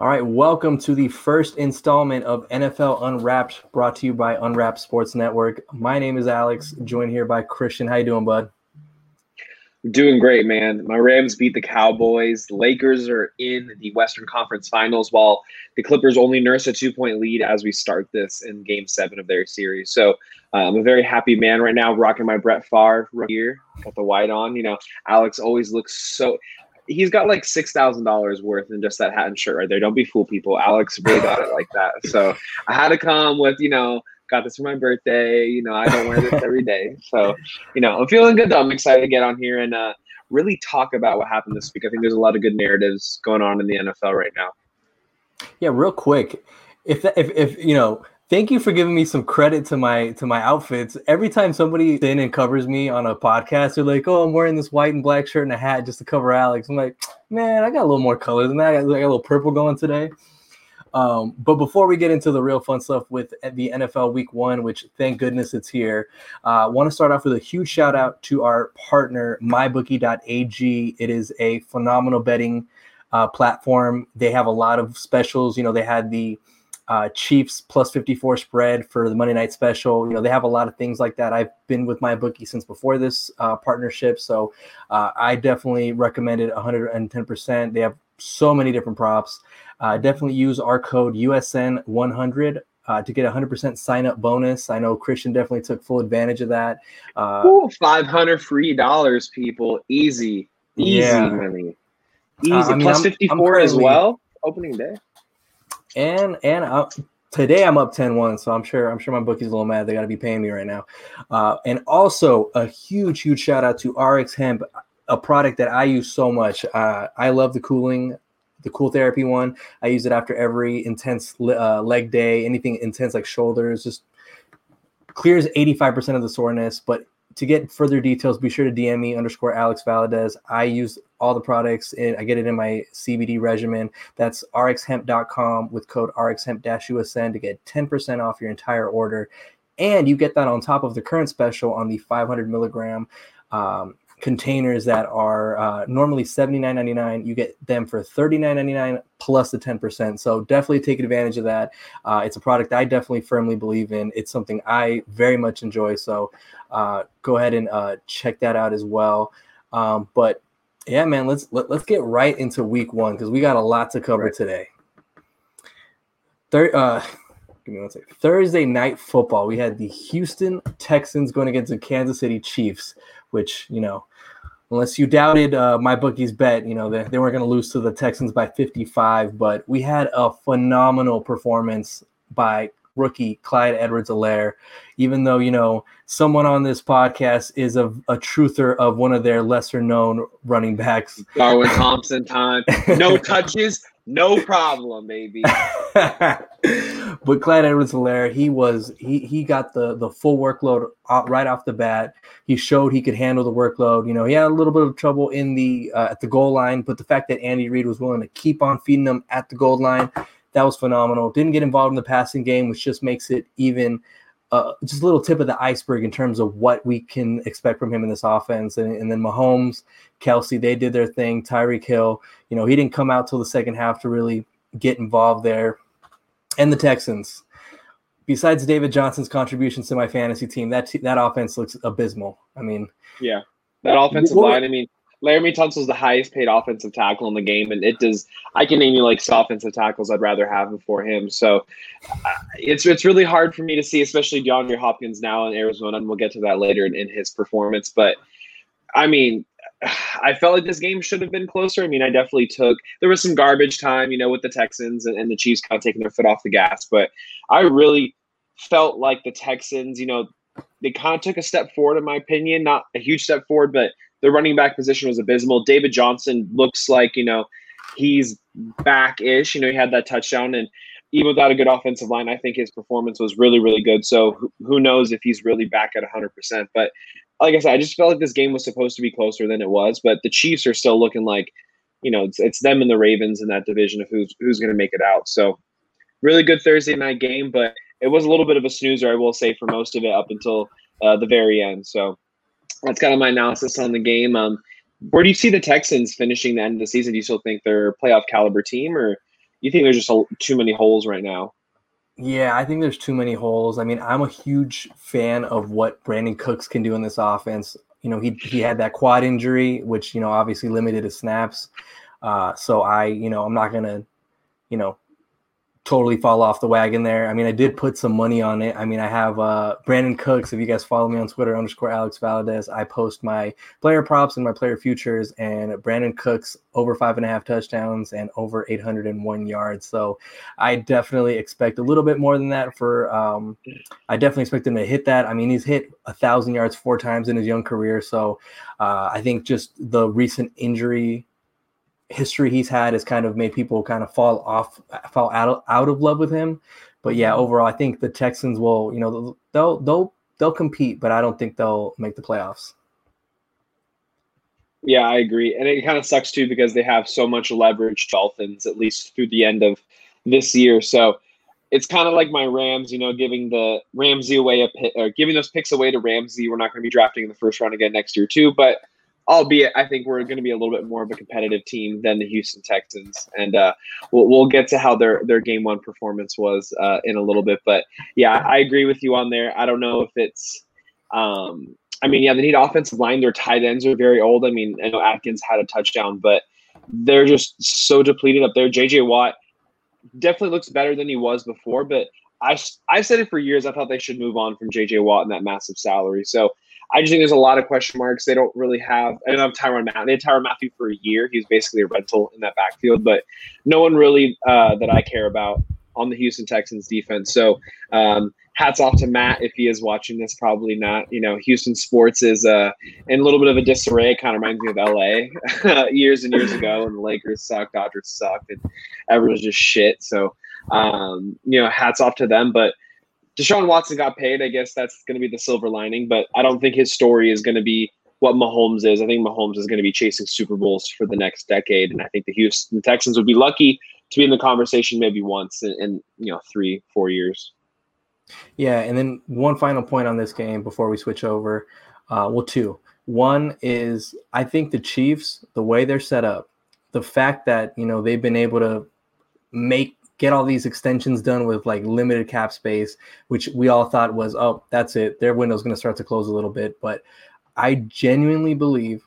All right, welcome to the first installment of NFL Unwrapped, brought to you by Unwrapped Sports Network. My name is Alex, joined here by Christian. How you doing, bud? Doing great, man. My Rams beat the Cowboys. Lakers are in the Western Conference Finals, while the Clippers only nurse a two-point lead as we start this in Game Seven of their series. So uh, I'm a very happy man right now, rocking my Brett Favre here, got the white on. You know, Alex always looks so he's got like six thousand dollars worth in just that hat and shirt right there. Don't be fool people. Alex really got it like that. So I had to come with, you know, got this for my birthday. You know, I don't wear this every day. So, you know, I'm feeling good though. I'm excited to get on here and uh, really talk about what happened this week. I think there's a lot of good narratives going on in the NFL right now. Yeah, real quick. If if if you know thank you for giving me some credit to my to my outfits. Every time somebody in and covers me on a podcast, they're like, "Oh, I'm wearing this white and black shirt and a hat just to cover Alex." I'm like, "Man, I got a little more color than that. I got, I got a little purple going today." Um, but before we get into the real fun stuff with the NFL Week One, which thank goodness it's here, I uh, want to start off with a huge shout out to our partner, MyBookie.ag. It is a phenomenal betting uh, platform. They have a lot of specials. You know, they had the uh, Chiefs plus 54 spread for the Monday night special. You know, they have a lot of things like that. I've been with my bookie since before this uh, partnership. So uh, I definitely recommend it 110%. They have so many different props. Uh, definitely use our code USN100 uh, to get a 100% sign up bonus. I know Christian definitely took full advantage of that. Uh, Ooh, 500 free dollars, people. Easy. Easy yeah. money. Easy. I mean, Plus 54 as well. Opening day and and I, today I'm up 10-1, so I'm sure I'm sure my bookie's a little mad. They got to be paying me right now. Uh, and also a huge huge shout out to RX Hemp, a product that I use so much. Uh, I love the cooling. The cool therapy one. I use it after every intense uh, leg day, anything intense like shoulders, just clears 85% of the soreness, but to get further details, be sure to DM me underscore Alex Valadez. I use all the products and I get it in my CBD regimen. That's rxhemp.com with code rxhemp-usn to get 10% off your entire order. And you get that on top of the current special on the 500 milligram um, containers that are uh, normally $79.99. You get them for $39.99 plus the 10%. So definitely take advantage of that. Uh, it's a product I definitely firmly believe in. It's something I very much enjoy. So uh, go ahead and uh, check that out as well. Um, but yeah, man, let's let, us let us get right into week one because we got a lot to cover right. today. Third, uh, give me one second. Thursday night football. We had the Houston Texans going against the Kansas City Chiefs, which you know unless you doubted uh, my bookie's bet, you know, they, they weren't going to lose to the Texans by 55. But we had a phenomenal performance by rookie Clyde Edwards-Helaire, even though, you know, someone on this podcast is a, a truther of one of their lesser known running backs. Darwin Thompson time. No touches, no problem, baby. but Clyde Edwards-Helaire, he was he he got the the full workload right off the bat. He showed he could handle the workload. You know, he had a little bit of trouble in the uh, at the goal line, but the fact that Andy Reid was willing to keep on feeding him at the goal line, that was phenomenal. Didn't get involved in the passing game, which just makes it even uh, just a little tip of the iceberg in terms of what we can expect from him in this offense. And, and then Mahomes, Kelce, they did their thing. Tyreek Hill, you know, he didn't come out till the second half to really get involved there. And the Texans, besides David Johnson's contributions to my fantasy team, that that offense looks abysmal. I mean, yeah, that offensive line. I mean, Laremy Tunsil's the highest paid offensive tackle in the game, and it does. I can name you like offensive tackles I'd rather have before him. So uh, it's it's really hard for me to see, especially DeAndre Hopkins now in Arizona, and we'll get to that later in, in his performance. But I mean, I felt like this game should have been closer. I mean, I definitely took there was some garbage time, you know, with the Texans and, and the Chiefs kind of taking their foot off the gas, but I really felt like the Texans, you know, they kind of took a step forward in my opinion, not a huge step forward, but the running back position was abysmal. David Johnson looks like, you know, he's back ish. You know, he had that touchdown. And even without a good offensive line, I think his performance was really, really good. So who, knows if he's really back at 100%. But like I said, I just felt like this game was supposed to be closer than it was. But the Chiefs are still looking like, you know, it's, it's them and the Ravens in that division of who's who's going to make it out. So really good Thursday night game, but it was a little bit of a snoozer, I will say, for most of it up until uh, the very end. So that's kind of my analysis on the game. Um, where do you see the Texans finishing the end of the season? Do you still think they're a playoff caliber team, or you think there's just a, too many holes right now? Yeah, I think there's too many holes. I mean, I'm a huge fan of what Brandin Cooks can do in this offense. You know, he he had that quad injury, which you know obviously limited his snaps. Uh, so I, you know, I'm not gonna, you know, totally fall off the wagon there. I mean, I did put some money on it. I mean, I have uh, Brandin Cooks. If you guys follow me on Twitter underscore Alex Valdez, I post my player props and my player futures, and Brandin Cooks over five and a half touchdowns and over 801 yards. So I definitely expect a little bit more than that. For um, I definitely expect him to hit that. I mean, he's hit a thousand yards four times in his young career. So uh, I think just the recent injury history he's had has kind of made people kind of fall off, fall out of, out of love with him. But yeah, mm-hmm. overall, I think the Texans will, you know, they'll they'll they'll compete, but I don't think they'll make the playoffs. Yeah, I agree, and it kind of sucks too because they have so much leverage, Dolphins, at least through the end of this year. So it's kind of like my Rams, you know, giving the Ramsey away a pick, or giving those picks away to Ramsey. We're not going to be drafting in the first round again next year too, but albeit I think we're going to be a little bit more of a competitive team than the Houston Texans, and uh, we'll, we'll get to how their their game one performance was uh, in a little bit. But yeah, I agree with you on there. I don't know if it's, um, I mean, yeah, they need offensive line. Their tight ends are very old. I mean, I know Akins had a touchdown, but they're just so depleted up there. J.J. Watt definitely looks better than he was before, but I I said it for years. I thought they should move on from J.J. Watt and that massive salary. So I just think there's a lot of question marks. They don't really have. I don't have Tyrann Mathieu. They had Tyrann Mathieu for a year. He was basically a rental in that backfield, but no one really uh, that I care about on the Houston Texans defense. So um, hats off to Matt if he is watching this. Probably not. You know, Houston sports is uh, in a little bit of a disarray. Kind of reminds me of LA years and years ago, and the Lakers sucked, Dodgers sucked, and everyone's just shit. So um, you know, hats off to them, but Deshaun Watson got paid. I guess that's going to be the silver lining, but I don't think his story is going to be what Mahomes is. I think Mahomes is going to be chasing Super Bowls for the next decade, and I think the Houston Texans would be lucky to be in the conversation maybe once in, in you know three, four years. Yeah, and then one final point on this game before we switch over. Uh, well, two. One is I think the Chiefs, the way they're set up, the fact that you know they've been able to make get all these extensions done with like limited cap space, which we all thought was, oh, that's it. Their window's going to start to close a little bit. But I genuinely believe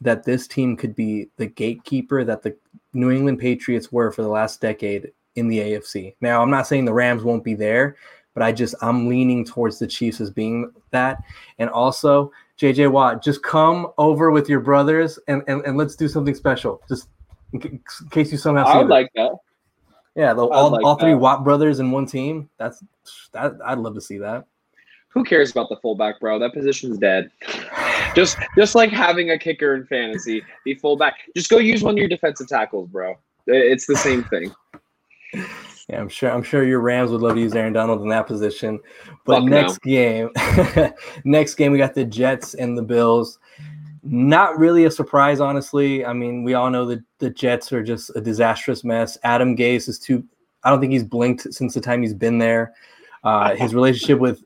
that this team could be the gatekeeper that the New England Patriots were for the last decade in the AFC. Now, I'm not saying the Rams won't be there, but I just I'm leaning towards the Chiefs as being that. And also, JJ Watt, just come over with your brothers and and, and let's do something special. Just in, case you somehow. I would like that. Yeah, the, all, like all three Watt brothers in one team. That's that. I'd love to see that. Who cares about the fullback, bro? That position's dead. just just like having a kicker in fantasy, the fullback. Just go use one of your defensive tackles, bro. It's the same thing. Yeah, I'm sure. I'm sure your Rams would love to use Aaron Donald in that position. But Fuck next no. game, next game, we got the Jets and the Bills. Not really a surprise, honestly. I mean, we all know that the Jets are just a disastrous mess. Adam Gase is too. I don't think he's blinked since the time he's been there. Uh, his relationship with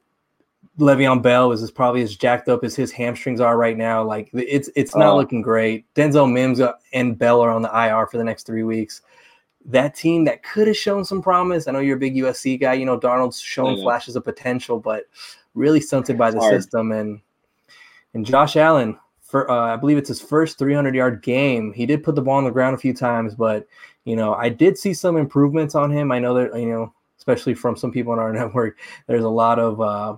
Le'Veon Bell is, is probably as jacked up as his hamstrings are right now. Like it's it's not oh. looking great. Denzel Mims and Bell are on the IR for the next three weeks. That team that could have shown some promise. I know you're a big USC guy. You know Darnold's shown mm-hmm. flashes of potential, but really stunted by the hard. system. And and Josh Allen, for uh, I believe it's his first 300 yard game. He did put the ball on the ground a few times, but you know I did see some improvements on him. I know that you know, especially from some people in our network, there's a lot of uh,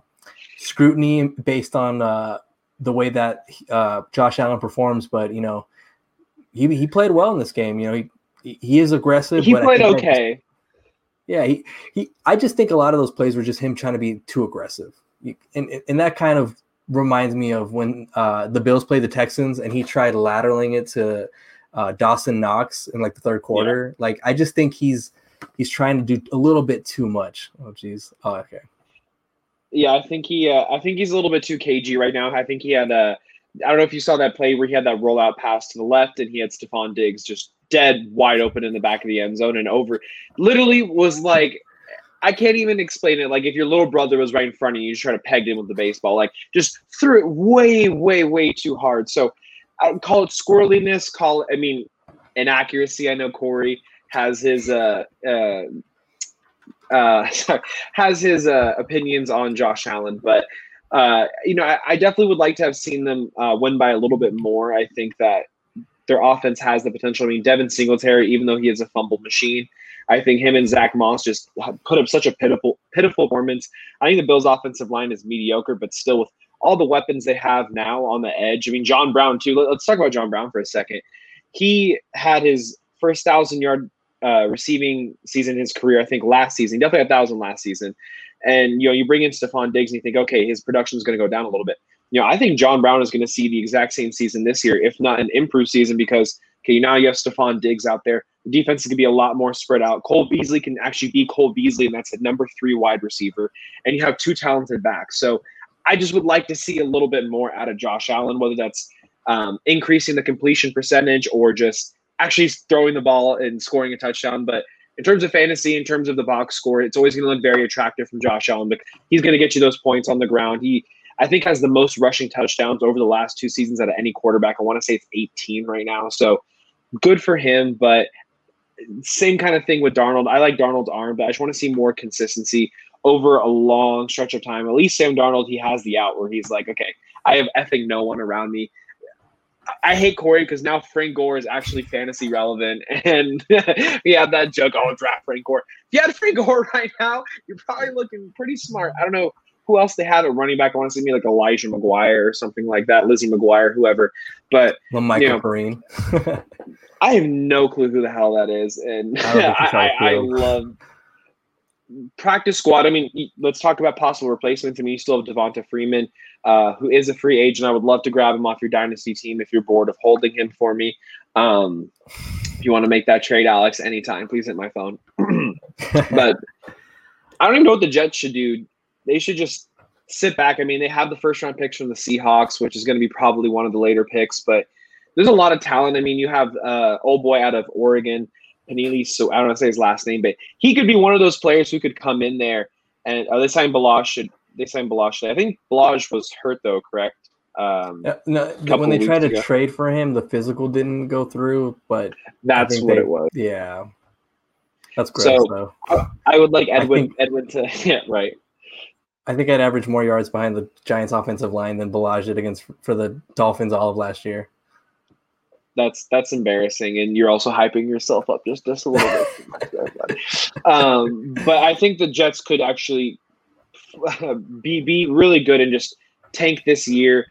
scrutiny based on uh, the way that uh, Josh Allen performs. But you know, he he played well in this game. You know, he he is aggressive. He played okay. Yeah, he, he. I just think a lot of those plays were just him trying to be too aggressive, and and that kind of reminds me of when uh, the Bills played the Texans and he tried lateraling it to uh, Dawson Knox in like the third quarter. Yeah. Like I just think he's he's trying to do a little bit too much. Oh jeez. Oh okay. Yeah, I think he uh, I think he's a little bit too cagey right now. I think he had a I don't know if you saw that play where he had that rollout pass to the left and he had Stefon Diggs just dead wide open in the back of the end zone and over literally was like I can't even explain it. Like if your little brother was right in front of you, you just try to peg him with the baseball. Like just threw it way, way, way too hard. So I call it squirreliness. Call it, I mean, inaccuracy. I know Corey has his uh, uh, uh, has his uh, opinions on Josh Allen, but uh, you know, I, I, definitely would like to have seen them uh, win by a little bit more. I think that their offense has the potential. I mean, Devin Singletary, even though he is a fumble machine, I think him and Zach Moss just put up such a pitiful, pitiful performance. I think the Bills' offensive line is mediocre, but still with all the weapons they have now on the edge. I mean, John Brown too. Let's talk about John Brown for a second. He had his first thousand yard uh, receiving season in his career. I think last season, he definitely a thousand last season. And you know, you bring in Stefon Diggs and you think, okay, his production is going to go down a little bit. You know, I think John Brown is going to see the exact same season this year, if not an improved season, because okay, now you have Stefon Diggs out there. The defense is going to be a lot more spread out. Cole Beasley can actually be Cole Beasley, and that's a number three wide receiver. And you have two talented backs. So I just would like to see a little bit more out of Josh Allen, whether that's um, increasing the completion percentage or just actually throwing the ball and scoring a touchdown. But in terms of fantasy, in terms of the box score, it's always going to look very attractive from Josh Allen. But he's going to get you those points on the ground. He, I think, has the most rushing touchdowns over the last two seasons out of any quarterback. I want to say it's 18 right now. So good for him. But same kind of thing with Darnold. I like Darnold's arm, but I just want to see more consistency over a long stretch of time. At least Sam Darnold, he has the out where he's like, okay, I have effing no one around me. I hate Corey because now Frank Gore is actually fantasy relevant, and we have that joke. Oh, draft Frank Gore. If you had Frank Gore right now, you're probably looking pretty smart. I don't know who else they had a running back. I want to see me like Elijah McGuire or something like that, Lizzie McGuire, whoever. But well, Michael you know. I have no clue who the hell that is, and I, I, I, love practice squad. I mean, let's talk about possible replacements. I mean, you still have Devonta Freeman, uh, who is a free agent. I would love to grab him off your dynasty team if you're bored of holding him for me. Um, if you want to make that trade, Alex, anytime, please hit my phone. but I don't even know what the Jets should do. They should just sit back. I mean, they have the first round picks from the Seahawks, which is going to be probably one of the later picks, but there's a lot of talent. I mean, you have uh, old boy out of Oregon, Penili. So I don't want to say his last name, but he could be one of those players who could come in there. And uh, they signed. Should they signed Ballage? I think Ballage was hurt though, correct? Um, no, when they tried to ago. trade for him, the physical didn't go through. But that's what they, it was. Yeah, that's great. So though. I would like Edwin. Think, Edwin to yeah, right. I think I'd average more yards behind the Giants' offensive line than Ballage did against for the Dolphins all of last year that's that's embarrassing, and you're also hyping yourself up just just a little bit. um, but I think the Jets could actually be be really good and just tank this year,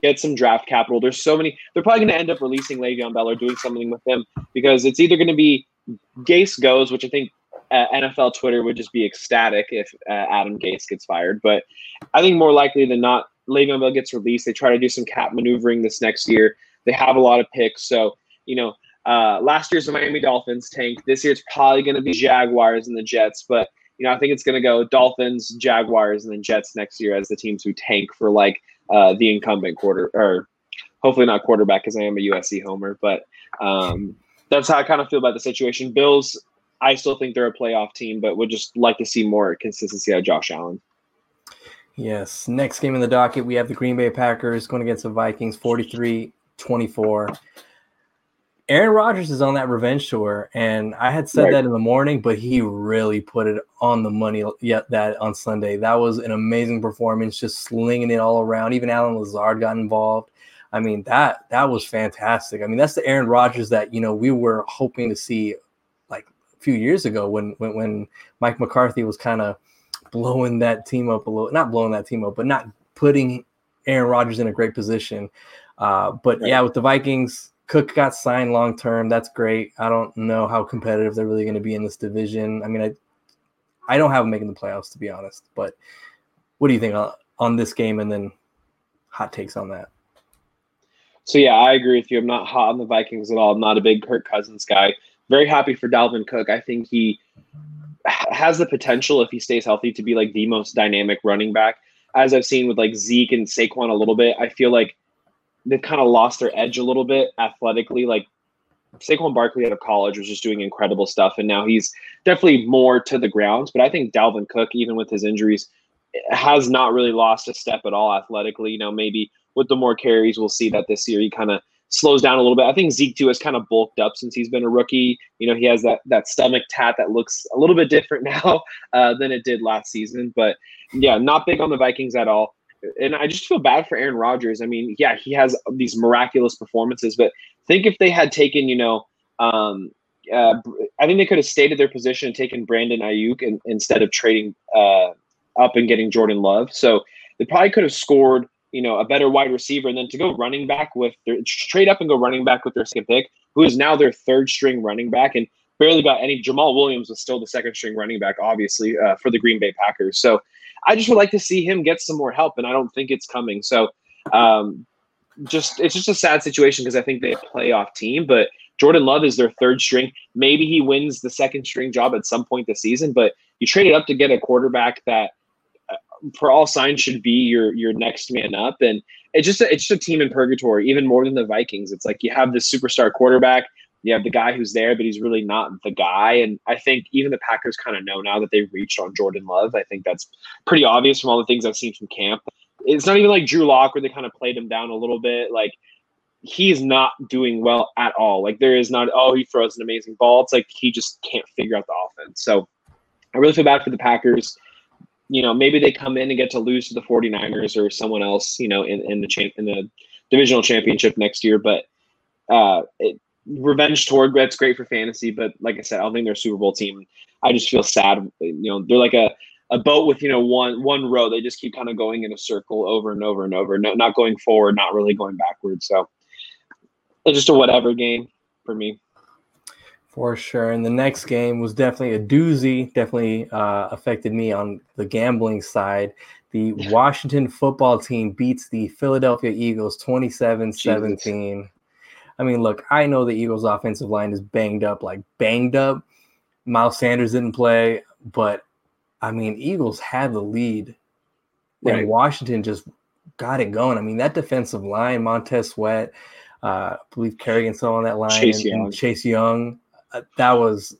get some draft capital. There's so many. They're probably going to end up releasing Le'Veon Bell or doing something with him because it's either going to be Gase goes, which I think uh, NFL Twitter would just be ecstatic if uh, Adam Gase gets fired. But I think more likely than not, Le'Veon Bell gets released. They try to do some cap maneuvering this next year. They have a lot of picks. So, you know, uh, last year's the Miami Dolphins tank. This year it's probably going to be Jaguars and the Jets. But, you know, I think it's going to go Dolphins, Jaguars, and then Jets next year as the teams who tank for like uh, the incumbent quarter or hopefully not quarterback because I am a USC homer. But um, that's how I kind of feel about the situation. Bills, I still think they're a playoff team, but would just like to see more consistency out of Josh Allen. Yes. Next game in the docket, we have the Green Bay Packers going against the Vikings 43 24. Aaron Rodgers is on that revenge tour, and I had said right. that in the morning, but he really put it on the money yet that on Sunday. That was an amazing performance, just slinging it all around. Even Allen Lazard got involved. I mean, that that was fantastic. I mean, that's the Aaron Rodgers that you know we were hoping to see few years ago when when, when Mike McCarthy was kind of blowing that team up a little, not blowing that team up, but not putting Aaron Rodgers in a great position. Uh, but right. yeah, with the Vikings, Cook got signed long term. That's great. I don't know how competitive they're really going to be in this division. I mean, I I don't have them making the playoffs to be honest. But what do you think on, on this game? And then hot takes on that. So yeah, I agree with you. I'm not hot on the Vikings at all. I'm not a big Kirk Cousins guy. Very happy for Dalvin Cook. I think he has the potential if he stays healthy to be like the most dynamic running back. As I've seen with like Zeke and Saquon a little bit, I feel like they've kind of lost their edge a little bit athletically. Like Saquon Barkley out of college was just doing incredible stuff, and now he's definitely more to the ground. But I think Dalvin Cook, even with his injuries, has not really lost a step at all athletically. You know, maybe with the more carries, we'll see that this year he kind of slows down a little bit. I think Zeke too has kind of bulked up since he's been a rookie. You know, he has that that stomach tat that looks a little bit different now uh, than it did last season. But yeah, not big on the Vikings at all. And I just feel bad for Aaron Rodgers. I mean, yeah, he has these miraculous performances, but think if they had taken, you know, um, uh, I think they could have stayed at their position and taken Brandon Aiyuk in, instead of trading uh, up and getting Jordan Love. So they probably could have scored you know, a better wide receiver, and then to go running back with their trade up and go running back with their second pick, who is now their third string running back and barely got any. Jamaal Williams was still the second string running back, obviously, uh, for the Green Bay Packers. So I just would like to see him get some more help, and I don't think it's coming. So um, just it's just a sad situation because I think they a playoff team, but Jordan Love is their third string. Maybe he wins the second string job at some point this season, but you traded up to get a quarterback that for all signs should be your your next man up. And it's just a, it's just a team in purgatory even more than the vikings. It's like you have this superstar quarterback you have the guy who's there but he's really not the guy. And i think even the packers kind of know now that they've reached on jordan love. I think that's pretty obvious from all the things i've seen from camp. It's not even like drew lock where they kind of played him down a little bit. Like he's not doing well at all. Like there is not oh he throws an amazing ball. It's like he just can't figure out the offense. So i really feel bad for the packers you know, maybe they come in and get to lose to the 49ers or someone else, you know, in, in the champ in the divisional championship next year. But uh, it, revenge toward that's great for fantasy. But like I said, I don't think they're a Super Bowl team. I just feel sad. You know, they're like a, a boat with you know one one row. They just keep kind of going in a circle over and over and over. No, not going forward, not really going backwards. So it's just a whatever game for me. For sure. And the next game was definitely a doozy, definitely uh, affected me on the gambling side. The Washington football team beats the Philadelphia Eagles 27 17. I mean, look, I know the Eagles' offensive line is banged up, like banged up. Miles Sanders didn't play, but I mean, Eagles had the lead, right. and Washington just got it going. I mean, that defensive line, Montez Sweat, uh, I believe Kerrigan's still on that line, Chase Young. and Chase Young that was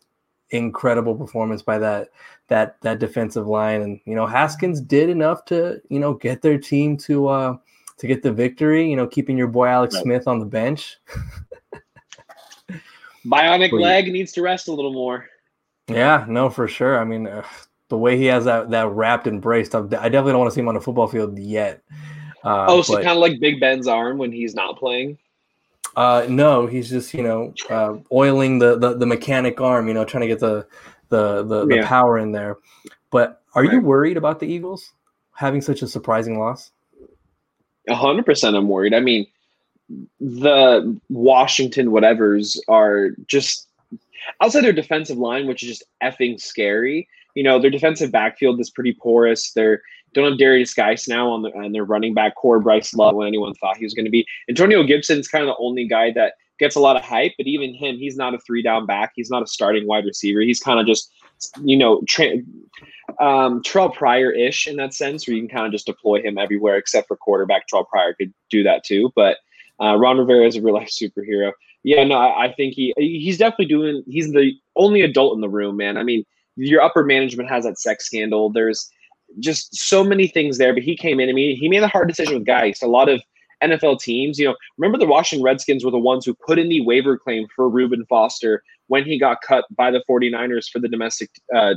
incredible performance by that that that defensive line. And you know Haskins did enough to you know get their team to uh to get the victory you know keeping your boy Alex right. Smith on the bench. Bionic leg needs to rest a little more. Yeah no for sure. I mean uh, the way he has that that wrapped and braced I definitely don't want to see him on the football field yet. Uh, oh so kind of like Big Ben's arm when he's not playing uh, no, he's just you know uh, oiling the, the, the mechanic arm, you know, trying to get the the the, the yeah. power in there. But are right. you worried about the Eagles having such a surprising loss? A hundred percent, I'm worried. I mean, the Washington whatevers are just outside their defensive line, which is just effing scary. You know, their defensive backfield is pretty porous. They're don't have Derrius Guice now on, the, on their running back core, Bryce Love, when anyone thought he was going to be. Antonio Gibson's kind of the only guy that gets a lot of hype, but even him, he's not a three down back. He's not a starting wide receiver. He's kind of just, you know, tra- um, Terrelle Pryor ish in that sense, where you can kind of just deploy him everywhere except for quarterback. Terrelle Pryor could do that too, but uh, Ron Rivera is a real life superhero. Yeah, no, I, I think he he's definitely doing. He's the only adult in the room, man. I mean, your upper management has that sex scandal. There's just so many things there. But he came in. I mean, he made a hard decision with Guice. A lot of NFL teams, you know, remember the Washington Redskins were the ones who put in the waiver claim for Reuben Foster when he got cut by the 49ers for the domestic uh,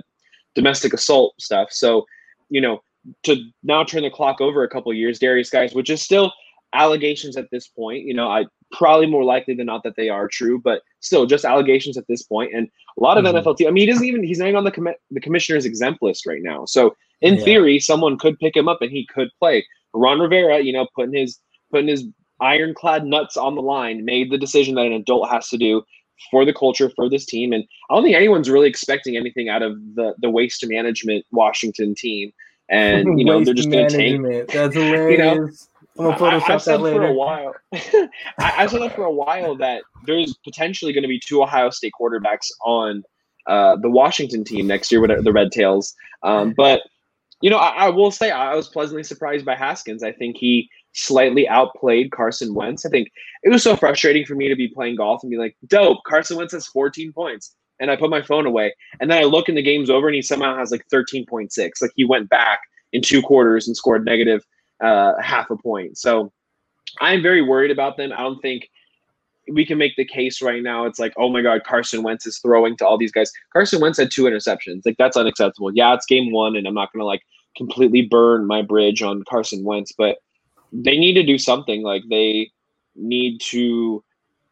domestic assault stuff. So, you know, to now turn the clock over a couple years, Derrius Guice, which is still allegations at this point. You know, I probably more likely than not that they are true, but still just allegations at this point. And a lot of mm-hmm. NFL teams, I mean, he doesn't even, he's not even on the, com- the commissioner's exempt list right now. So in yeah. theory, someone could pick him up and he could play. Ron Rivera, you know, putting his, putting his ironclad nuts on the line, made the decision that an adult has to do for the culture for this team. And I don't think anyone's really expecting anything out of the, the waste management Washington team. And, you know, they're just going to take, that's hilarious. You know, I'm gonna I, have said for a while. I, have said that for a while that there's potentially going to be two Ohio State quarterbacks on uh, the Washington team next year with the Red Tails. Um, but you know, I, I, will say I was pleasantly surprised by Haskins. I think he slightly outplayed Carson Wentz. I think it was so frustrating for me to be playing golf and be like, "Dope, Carson Wentz has 14 points," and I put my phone away, and then I look and the game's over, and he somehow has like 13.6. Like he went back in two quarters and scored negative uh, half a point. So I'm very worried about them. I don't think we can make the case right now. It's like, oh my God, Carson Wentz is throwing to all these guys. Carson Wentz had two interceptions. Like that's unacceptable. Yeah, it's game one, and I'm not gonna like completely burn my bridge on Carson Wentz, but they need to do something. Like they need to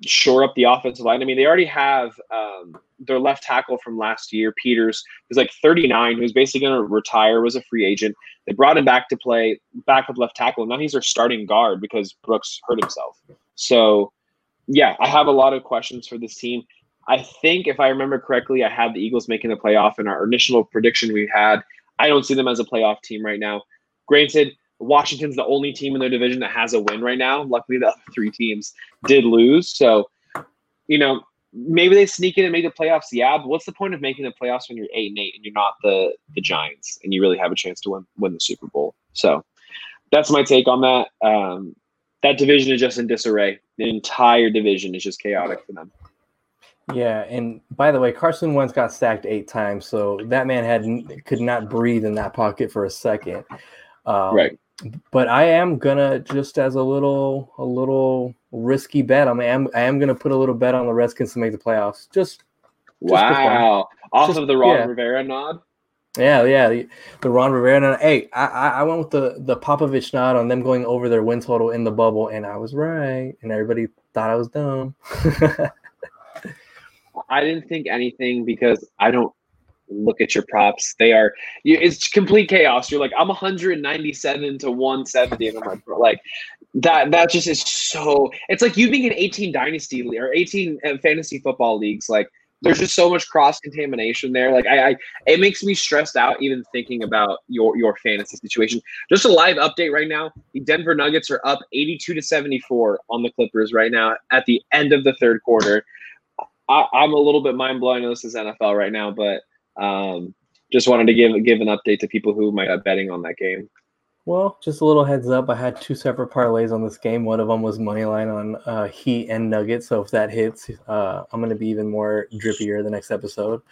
shore up the offensive line. I mean, they already have um, their left tackle from last year, Peters, who's like 39, who's basically going to retire, was a free agent. They brought him back to play backup left tackle. Now he's their starting guard because Brooks hurt himself. So, yeah, I have a lot of questions for this team. I think if I remember correctly, I had the Eagles making the playoff in our initial prediction we had. I don't see them as a playoff team right now. Granted, Washington's the only team in their division that has a win right now. Luckily, the other three teams did lose. So, you know, maybe they sneak in and make the playoffs. Yeah, but what's the point of making the playoffs when you're eight and eight and you're not the the Giants and you really have a chance to win win the Super Bowl? So, that's my take on that. Um, that division is just in disarray. The entire division is just chaotic for them. Yeah, and by the way, Carson Wentz got sacked eight times, so that man had could not breathe in that pocket for a second. Um, right but I am gonna just as a little a little risky bet. I mean, I'm I am gonna put a little bet on the Redskins to make the playoffs. Just, just wow, off just, of the Ron yeah. Rivera nod. Yeah, yeah, the, Ron Rivera nod. Hey, I I went with the the Popovich nod on them going over their win total in the bubble, and I was right, and everybody thought I was dumb. I didn't think anything because I don't look at your props. They are it's complete chaos. You're like, I'm 197 to 170, and I'm like, bro, like that. That just is so. It's like you being in 18 dynasty league or 18 uh, fantasy football leagues. Like there's just so much cross contamination there. Like I, I, it makes me stressed out even thinking about your your fantasy situation. Just a live update right now. The Denver Nuggets are up 82 to 74 on the Clippers right now at the end of the third quarter. I, am a little bit mind blowing. This is NFL right now, but um, just wanted to give give an update to people who might be betting on that game. Well, just a little heads up. I had two separate parlays on this game. One of them was money line on uh, Heat and Nuggets. So if that hits, uh, I'm going to be even more drippier the next episode.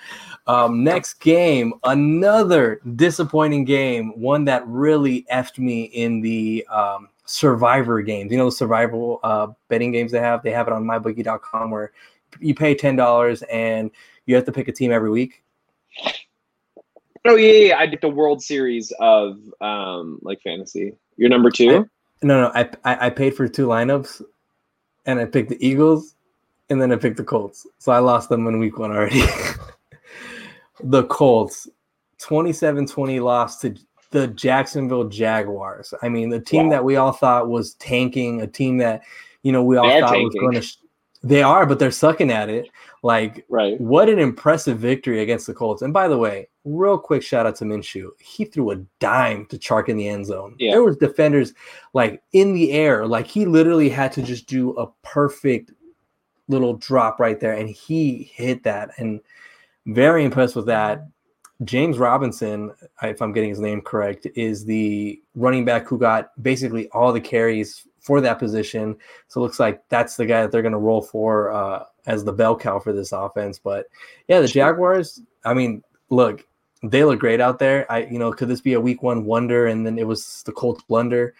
Um, next game, another disappointing game. One that really effed me in the um, Survivor games. You know the survival uh, betting games they have. They have it on mybookie.com where you pay ten dollars and you have to pick a team every week. Oh yeah, yeah, I did the World Series of um like fantasy. You're number two. I, no, no, I, I I paid for two lineups, and I picked the Eagles, and then I picked the Colts. So I lost them in week one already. the Colts, 27-20 lost to the Jacksonville Jaguars. I mean, the team wow. that we all thought was tanking, a team that you know we all thought tanking. was going to. They are, but they're sucking at it. Like, right. what an impressive victory against the Colts. And by the way, real quick shout out to Minshew. He threw a dime to Chark in the end zone. Yeah. There was defenders like in the air. Like he literally had to just do a perfect little drop right there. And he hit that. And very impressed with that. James Robinson, if I'm getting his name correct, is the running back who got basically all the carries for that position. So it looks like that's the guy that they're going to roll for uh, as the bell cow for this offense. But yeah, the Jaguars. I mean, look, they look great out there. I, you know, could this be a week one wonder? And then it was the Colts blunder.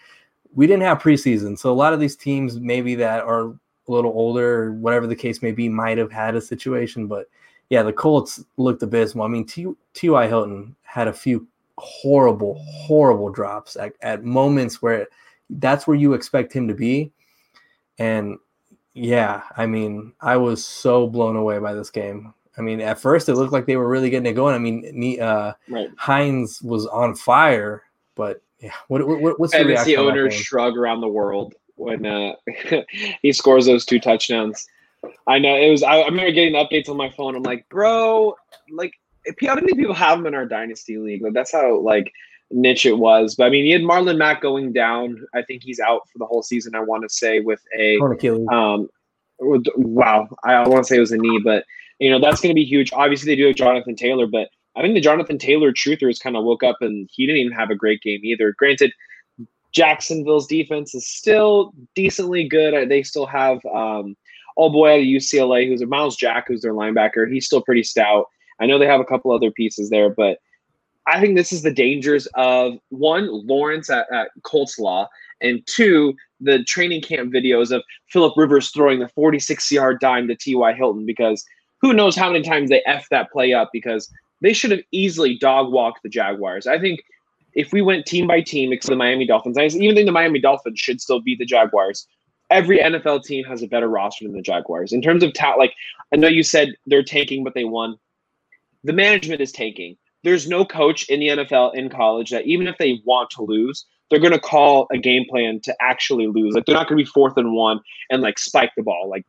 We didn't have preseason, so a lot of these teams maybe that are a little older or whatever the case may be might have had a situation. But yeah, the Colts looked abysmal. I mean, T.Y. Hilton had a few horrible, horrible drops at, at moments where that's where you expect him to be. And yeah, I mean, I was so blown away by this game. I mean, at first it looked like they were really getting it going. I mean, uh, right. Hines was on fire, but yeah, what, what what's the fantasy owners shrug around the world when uh, he scores those two touchdowns? I know it was. I, I remember getting updates on my phone. I'm like, bro, like, how many people have him in our dynasty league? Like, that's how like niche it was. But I mean, he had Marlon Mack going down. I think he's out for the whole season. I want to say with a um, wow, I want to say it was a knee, but you know that's going to be huge. Obviously, they do have Jonathan Taylor, but I think the Jonathan Taylor truthers kind of woke up and he didn't even have a great game either. Granted, Jacksonville's defense is still decently good. They still have um, oh boy at UCLA, who's a Myles Jack, who's their linebacker. He's still pretty stout. I know they have a couple other pieces there, but I think this is the dangers of one Lawrence at, at Colts Law, and two the training camp videos of Philip Rivers throwing the 46 yard dime to T.Y. Hilton because who knows how many times they F that play up because they should have easily dog walked the Jaguars. I think if we went team by team, except the Miami Dolphins, I even think the Miami Dolphins should still beat the Jaguars. Every NFL team has a better roster than the Jaguars. In terms of talent, like I know you said they're tanking, but they won. The management is tanking. There's no coach in the NFL in college that even if they want to lose, they're going to call a game plan to actually lose. Like they're not going to be fourth and one and like spike the ball. Like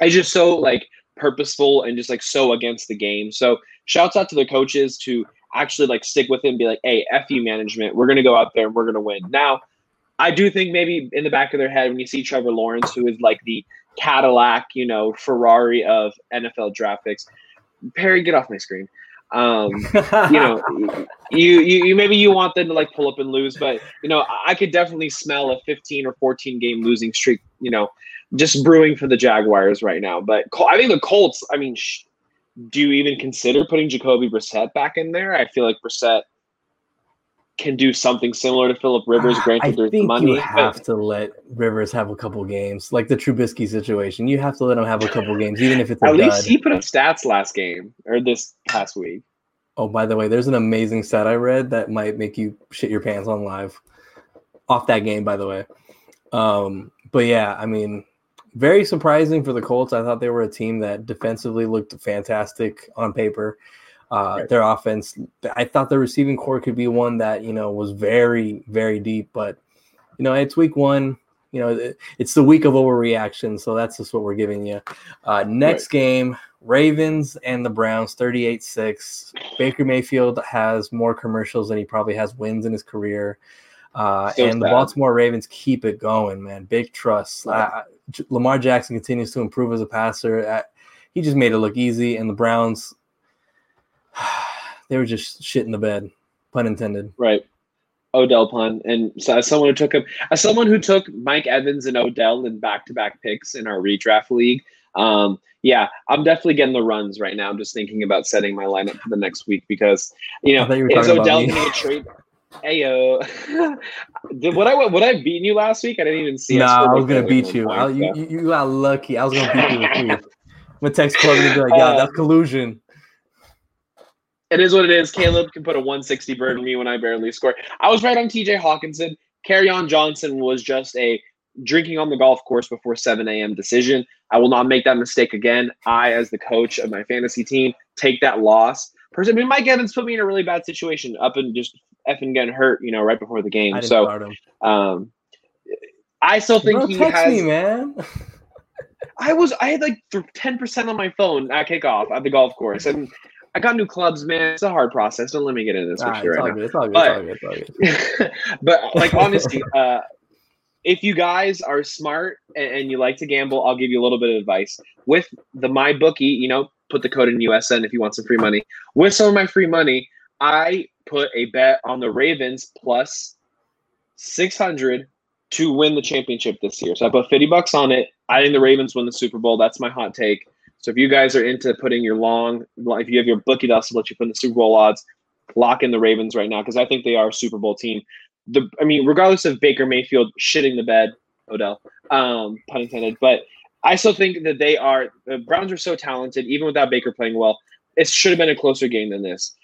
it's just so like purposeful and just like so against the game. So shouts out to the coaches to actually like stick with it and be like, hey, F you management. We're gonna go out there and we're gonna win. Now, I do think maybe in the back of their head when you see Trevor Lawrence, who is like the Cadillac, you know, Ferrari of NFL draft picks. Perry, get off my screen. Um, you know, you, you you maybe you want them to like pull up and lose, but you know, I could definitely smell a 15 or 14 game losing streak. You know, just brewing for the Jaguars right now. But I think the Colts. I mean, sh- do you even consider putting Jacoby Brissett back in there? I feel like Brissett can do something similar to Philip Rivers. Ah, Granted, I there's think money. you have but, to let Rivers have a couple games, like the Trubisky situation. You have to let him have a couple games, even if it's a at dud. least he put up stats last game or this past week. Oh, by the way, there's an amazing stat I read that might make you shit your pants on live. Off that game, by the way. Um, but yeah, I mean, very surprising for the Colts. I thought they were a team that defensively looked fantastic on paper. Uh, Right. Their offense, I thought the receiving core could be one that you know was very, very deep. But you know, it's week one. You know, it- it's the week of overreaction, so that's just what we're giving you. Uh, next game, Ravens and the Browns, 38-6. Baker Mayfield has more commercials than he probably has wins in his career. Uh, So and the. Baltimore Ravens keep it going, man. Big trust. Right. I- I- J- Lamar Jackson continues to improve as a passer. Uh, he just made it look easy, and the Browns, they were just shit in the bed, pun intended. Right. Odell pun. And so as someone who took him as someone who took Mike Evans and Odell in back to back picks in our redraft league, um, yeah, I'm definitely getting the runs right now. I'm just thinking about setting my lineup for the next week because you know you is Odell gonna get traded? Ayo. Did what I what I beaten you last week? I didn't even see. nah, scored I was gonna beat you. I, you, so. you. You got lucky. I was gonna beat you week. I'm gonna text Club and be like, "Yeah, Uh, that's collusion." It is what it is. Caleb can put a 160 bird on me when I barely score. I was right on TJ Hockenson. Carry on Johnson was just a drinking on the golf course before 7 a.m. decision. I will not make that mistake again. I, as the coach of my fantasy team, take that loss. Person, I mean, Mike Evans put me in a really bad situation, up and just effing getting hurt, you know, right before the game. So, um, I still think Bro, he text has. me, man. I was I had like ten percent on my phone at kickoff at the golf course, and I got new clubs, man. It's a hard process. Don't let me get into this Nah, with you right. It's all good. But- It's all good. It's all good. now. but like honestly, uh, if you guys are smart and, and you like to gamble, I'll give you a little bit of advice with the my bookie. You know, put the code in USN if you want some free money. With some of my free money, I put a bet on the Ravens plus six hundred to win the championship this year. So I put 50 bucks on it. I think the Ravens win the Super Bowl. That's my hot take. So if you guys are into putting your long, if you have your bookie that also let you put in the Super Bowl odds, lock in the Ravens right now because I think they are a Super Bowl team. The I mean, regardless of Baker Mayfield shitting the bed, Odell, um, pun intended, but I still think that they are the Browns are so talented, even without Baker playing well. It should have been a closer game than this.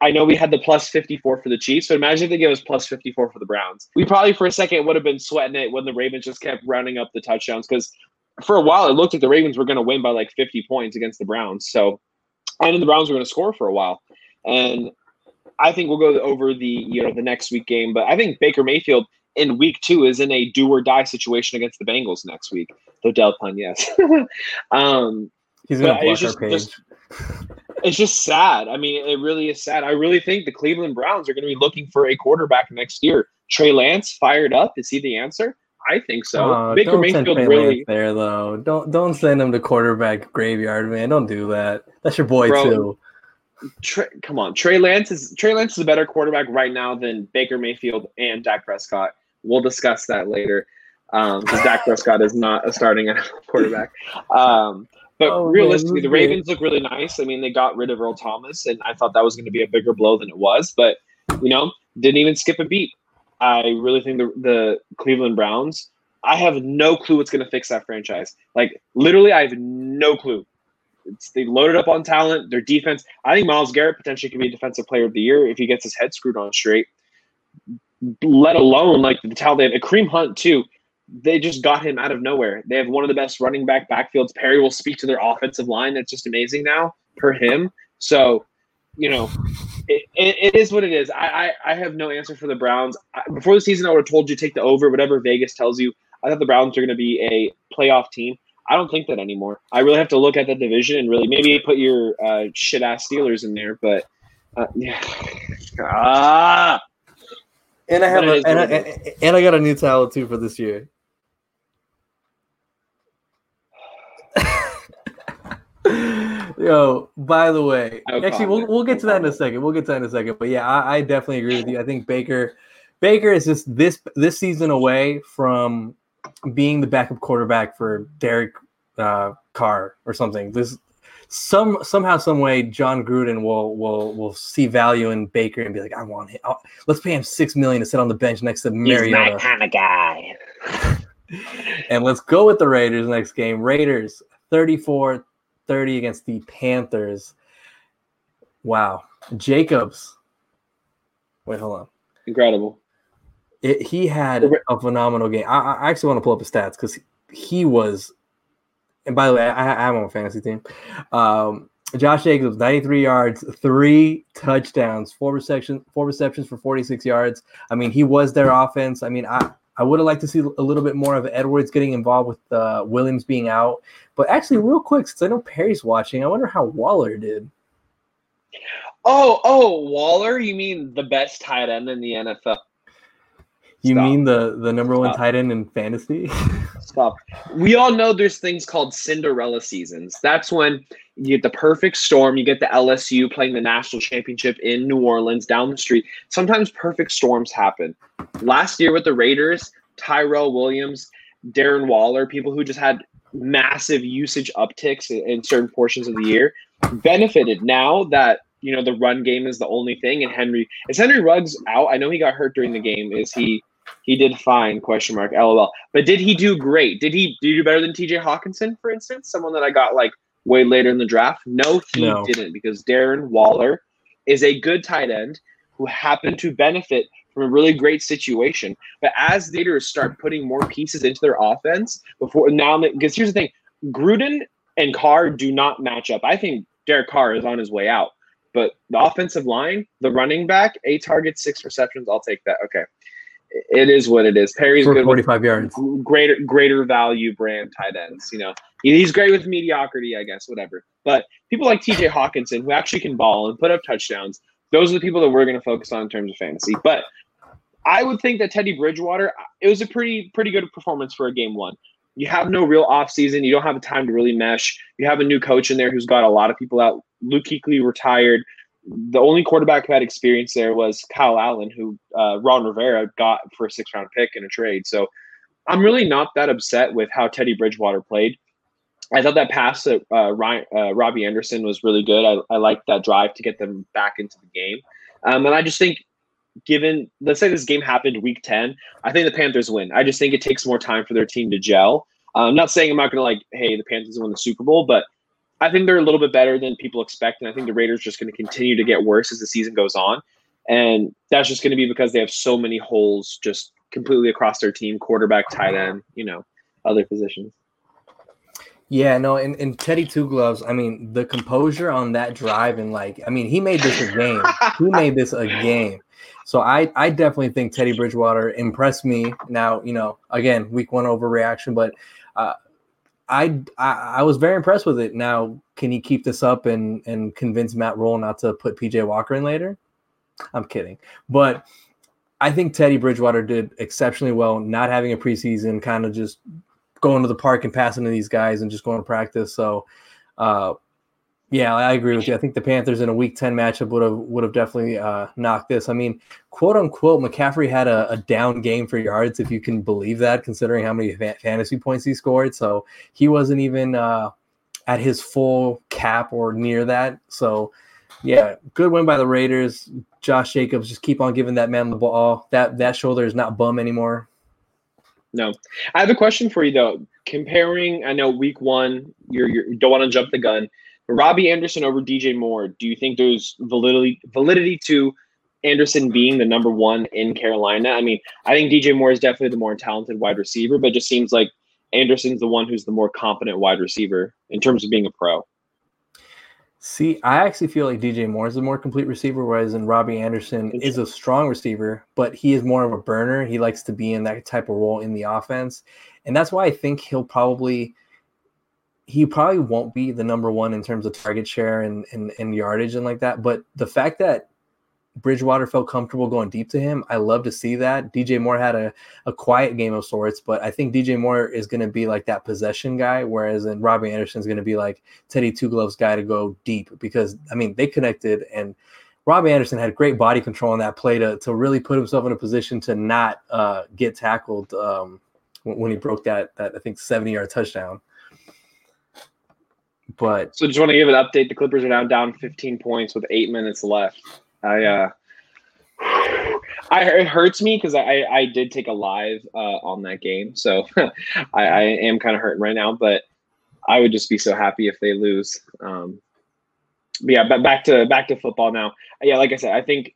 I know we had the plus 54 for the Chiefs, but imagine if they gave us plus 54 for the Browns. We probably for a second would have been sweating it when the Ravens just kept rounding up the touchdowns because for a while it looked like the Ravens were going to win by like 50 points against the Browns. So I knew the Browns were going to score for a while. And I think we'll go over the you know the next week game, but I think Baker Mayfield in week two is in a do or die situation against the Bengals next week. The Del pun, yes. um, He's gonna But block just- our just- it's just sad. I mean, it really is sad. I really think the Cleveland Browns are going to be looking for a quarterback next year. Trey Lance fired up. Is he the answer? I think so. Oh, Baker don't Mayfield Trey really, there though. Don't don't send him to quarterback graveyard, man. Don't do that. That's your boy Bro, too. Trey, come on. Trey Lance is Trey Lance is a better quarterback right now than Baker Mayfield and Dak Prescott. We'll discuss that later because Dak Prescott is not a starting quarterback. Um, but Oh, man, realistically, the who's great? Ravens look really nice. I mean, they got rid of Earl Thomas, and I thought that was going to be a bigger blow than it was. But you know, didn't even skip a beat. I really think the the Cleveland Browns I have no clue what's going to fix that franchise. Like literally, I have no clue. It's, they loaded up on talent. Their defense. I think Myles Garrett potentially could be a defensive player of the year if he gets his head screwed on straight. Let alone like the talent they have. Kareem Hunt too. They just got him out of nowhere. They have one of the best running back backfields. Perry will speak to their offensive line. That's just amazing now per him. So, you know, it, it, it is what it is. I, I, I have no answer for the Browns. I, before the season, I would have told you take the over, whatever Vegas tells you. I thought the Browns are going to be a playoff team. I don't think that anymore. I really have to look at the division and really maybe put your uh, shit ass Steelers in there, but uh, yeah. ah. And I have a, and, I, and I got a new towel too for this year. Yo, by the way, actually, we'll, we'll get to that in a second. We'll get to that in a second. But yeah, I, I definitely agree with you. I think Baker, Baker is just this this season away from being the backup quarterback for Derek uh, Carr or something. This some somehow some way Jon Gruden will will will see value in Baker and be like, I want him. I'll, let's pay him six million to sit on the bench next to Mariota. He's my kind of guy. and let's go with the Raiders next game. Raiders 34 30 against the Panthers. Wow. Jacobs. Wait, hold on. Incredible. It, he had a phenomenal game. I, I actually want to pull up his stats because he was. And by the way, I, I'm on a fantasy team. Um, Josh Jacobs, 93 yards, three touchdowns, four receptions, four receptions for 46 yards. I mean, he was their offense. I mean, I, I would have liked to see a little bit more of Edwards getting involved with uh, Williams being out. But actually, real quick, since I know Perry's watching, I wonder how Waller did. Oh, oh, Waller? You mean the best tight end in the NFL? You Stop. mean the the number Stop. one tight end in fantasy? Stop. We all know there's things called Cinderella seasons. That's when you get the perfect storm. You get the LSU playing the national championship in New Orleans down the street. Sometimes perfect storms happen. Last year with the Raiders, Tyrell Williams, Darren Waller, people who just had massive usage upticks in certain portions of the year, benefited. Now that you know the run game is the only thing, and Henry is Henry Ruggs out. I know he got hurt during the game. Is he? He did fine, question mark, lol. But did he do great? Did he, did he do better than TJ Hockenson, for instance? Someone that I got like way later in the draft? No, he no. didn't because Darren Waller is a good tight end who happened to benefit from a really great situation. But as leaders start putting more pieces into their offense before now, because here's the thing Gruden and Carr do not match up. I think Derek Carr is on his way out. But the offensive line, the running back, eight targets, six receptions, I'll take that. Okay it is what it is. Perry's For good 45 yards. Greater greater value brand tight ends. You know, he's great with mediocrity, I guess, whatever. But people like TJ Hockenson who actually can ball and put up touchdowns, those are the people that we're going to focus on in terms of fantasy. But I would think that Teddy Bridgewater, it was a pretty pretty good performance for a game one. You have no real offseason. You don't have the time to really mesh. You have a new coach in there who's got a lot of people out. Luke Kuechly retired the only quarterback who had experience there was Kyle Allen, who uh, Ron Rivera got for a six round pick in a trade. So I'm really not that upset with how Teddy Bridgewater played. I thought that pass that uh, Ryan, uh, Robbie Anderson was really good. I, I liked that drive to get them back into the game. Um, and I just think, given, let's say this game happened week 10, I think the Panthers win. I just think it takes more time for their team to gel. Uh, I'm not saying I'm not going to like, hey, the Panthers win the Super Bowl, but I think they're a little bit better than people expect, and I think the Raiders are just going to continue to get worse as the season goes on, and that's just going to be because they have so many holes just completely across their team: quarterback, tight end, you know, other positions. Yeah, no, and, and Teddy Two Gloves, I mean, the composure on that drive and like, I mean, he made this a game. he made this a game. So I, I definitely think Teddy Bridgewater impressed me. Now, you know, again, week one overreaction, but uh, I, I, I was very impressed with it. Now, can he keep this up and and convince Matt Rhule not to put PJ Walker in later? I'm kidding, but I think Teddy Bridgewater did exceptionally well, not having a preseason, kind of just going to the park and passing to these guys and just going to practice. So, uh, yeah, I agree with you. I think the Panthers in a Week Ten matchup would have would have definitely uh, knocked this. I mean, quote unquote, McCaffrey had a, a, down game for yards, if you can believe that, considering how many fa- fantasy points he scored. So he wasn't even uh, at his full cap or near that. So yeah, good win by the Raiders. Josh Jacobs just keep on giving that man the ball. That that shoulder is not bum anymore. No, I have a question for you though. Comparing, I know week one, you're, you're you don't want to jump the gun. Robbie Anderson over DJ Moore. Do you think there's validity validity to Anderson being the number one in Carolina? I mean, I think DJ Moore is definitely the more talented wide receiver, but it just seems like Anderson's the one who's the more competent wide receiver in terms of being a pro. See, I actually feel like DJ Moore is a more complete receiver, whereas in Robbie Anderson is a strong receiver, but he is more of a burner. He likes to be in that type of role in the offense. And that's why I think he'll probably he probably won't be the number one in terms of target share and, and, and yardage and like that. But the fact that Bridgewater felt comfortable going deep to him. I love to see that. DJ Moore had a, a quiet game of sorts, but I think DJ Moore is going to be like that possession guy, whereas in Robbie Anderson is going to be like Teddy Two Gloves guy to go deep because I mean they connected and Robbie Anderson had great body control on that play to, to really put himself in a position to not uh, get tackled um, when, when he broke that that I think 70 yard touchdown. But so just want to give an update. The Clippers are now down 15 points with eight minutes left. I uh, I it hurts me because I I did take a live uh, on that game, so I, I am kind of hurting right now. But I would just be so happy if they lose. Um, but yeah, but back to back to football now. Yeah, like I said, I think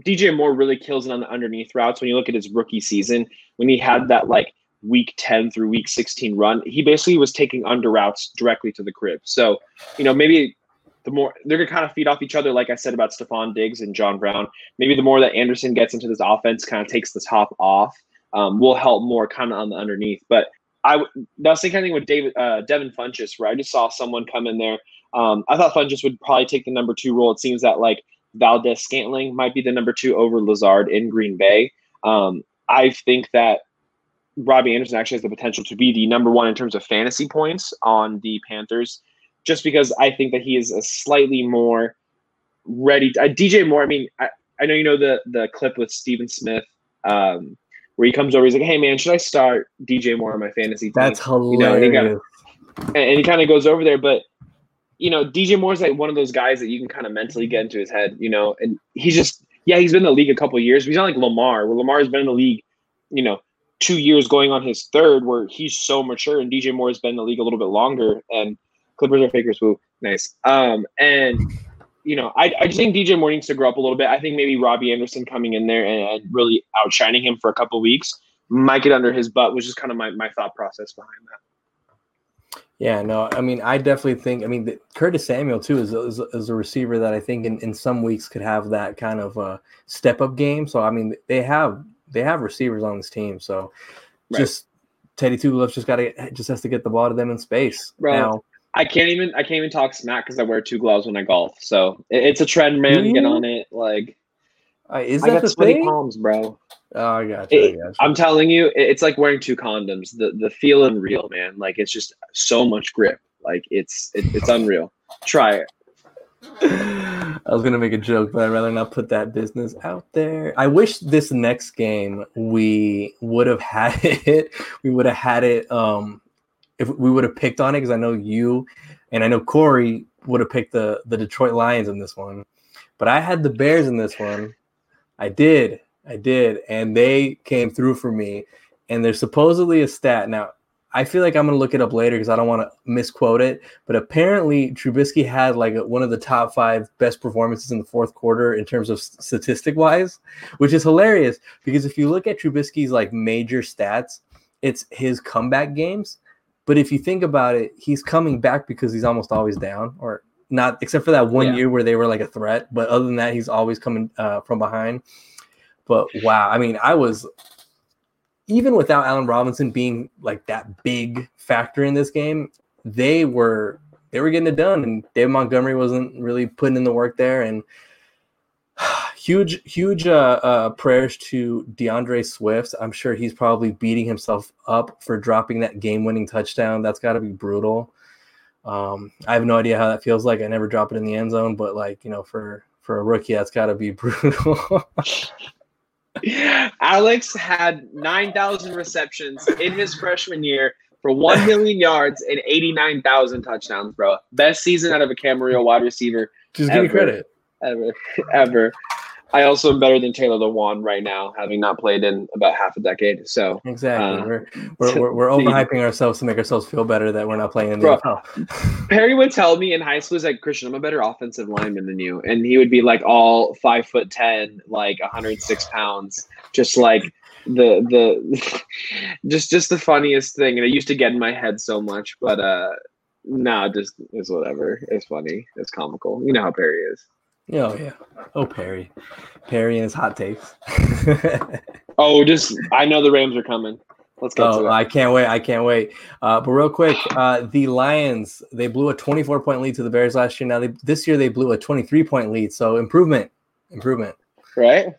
DJ Moore really kills it on the underneath routes. When you look at his rookie season, when he had that like week 10 through week 16 run, he basically was taking under routes directly to the crib. So, you know, maybe the more they're gonna kind of feed off each other, like I said about Stefon Diggs and John Brown. Maybe the more that Anderson gets into this offense, kind of takes the top off, um, will help more kind of on the underneath. But I that's the kind of thing with David uh, Devin Funchess, where I just saw someone come in there. Um, I thought Funchess would probably take the number two role. It seems that like Valdes-Scantling might be the number two over Lazard in Green Bay. Um, I think that Robbie Anderson actually has the potential to be the number one in terms of fantasy points on the Panthers just because I think that he is a slightly more ready. To, uh, DJ Moore. I mean, I, I know you know the the clip with Stephen Smith um, where he comes over. He's like, "Hey man, should I start DJ Moore on my fantasy team?" That's hilarious. You know, and he, and he kind of goes over there, but you know, DJ Moore's like one of those guys that you can kind of mentally get into his head, you know, and he's just yeah, he's been in the league a couple years, but he's not like Lamar, where Lamar's been in the league, you know, two years going on his third, where he's so mature, and DJ Moore has been in the league a little bit longer, and Clippers are fakers. Woo, nice. Um, and you know, I, I just think DJ Moore needs to grow up a little bit. I think maybe Robbie Anderson coming in there and, and really outshining him for a couple weeks might get under his butt, which is kind of my, my thought process behind that. Yeah, no, I mean, I definitely think, I mean, Curtis Samuel, too, is, is, is, a receiver that I think in, in some weeks could have that kind of uh, step up game. So, I mean, they have they have receivers on this team. So, right. just Teddy Two Gloves just got to just has to get the ball to them in space. Bro, now, I can't even I can't even talk smack because I wear two gloves when I golf. So it, it's a trend, man. Get on it. Like uh, is that I got sweaty thing? palms, bro. Oh, I got you. It, I am telling you, it, it's like wearing two condoms. The the feeling real, man. Like it's just so much grip. Like it's it, it's unreal. Try it. I was gonna make a joke, but I'd rather not put that business out there. I wish this next game we would have had it. We would have had it um if we would have picked on it because I know you and I know Corey would have picked the the Detroit Lions in this one, but I had the Bears in this one. I did, I did, and they came through for me. And there's supposedly a stat now. I feel like I'm gonna look it up later because I don't want to misquote it. But apparently, Trubisky had like one of the top five best performances in the fourth quarter in terms of statistic wise, which is hilarious because if you look at Trubisky's like major stats, it's his comeback games but if you think about it, he's coming back because he's almost always down, or not, except for that one yeah. year where they were like a threat. But other than that, he's always coming uh, from behind. But wow, I mean, I was even without Allen Robinson being like that big factor in this game, they were they were getting it done, and David Montgomery wasn't really putting in the work there, and huge, huge uh, uh, prayers to D'Andre Swift. I'm sure he's probably beating himself up for dropping that game-winning touchdown. That's got to be brutal. Um, I have no idea how that feels like. I never drop it in the end zone, but like you know, for for a rookie, that's got to be brutal. Alex had 9,000 receptions in his freshman year for 1 million yards and 89,000 touchdowns, bro. Best season out of a Camarillo wide receiver. Just give me credit. Ever, ever. I also am better than Taylor Lewan right now, having not played in about half a decade. So exactly, uh, we're, we're, we're, we're overhyping ourselves to make ourselves feel better that we're not playing in the Bro, NFL. Perry would tell me in high school, he's like, Christian, I'm a better offensive lineman than you, and he would be like all five foot ten, like 106 pounds, just like the the just just the funniest thing, and it used to get in my head so much, but uh, nah, just it's whatever. It's funny. It's comical. You know how Perry is. Oh yeah. Oh Perry. Perry and his hot takes. oh, just I know the Rams are coming. Let's go. Oh, I can't wait. I can't wait. Uh, but real quick, uh, the Lions they blew a 24 point lead to the Bears last year. Now they, this year they blew a 23 point lead. So improvement, improvement. Right.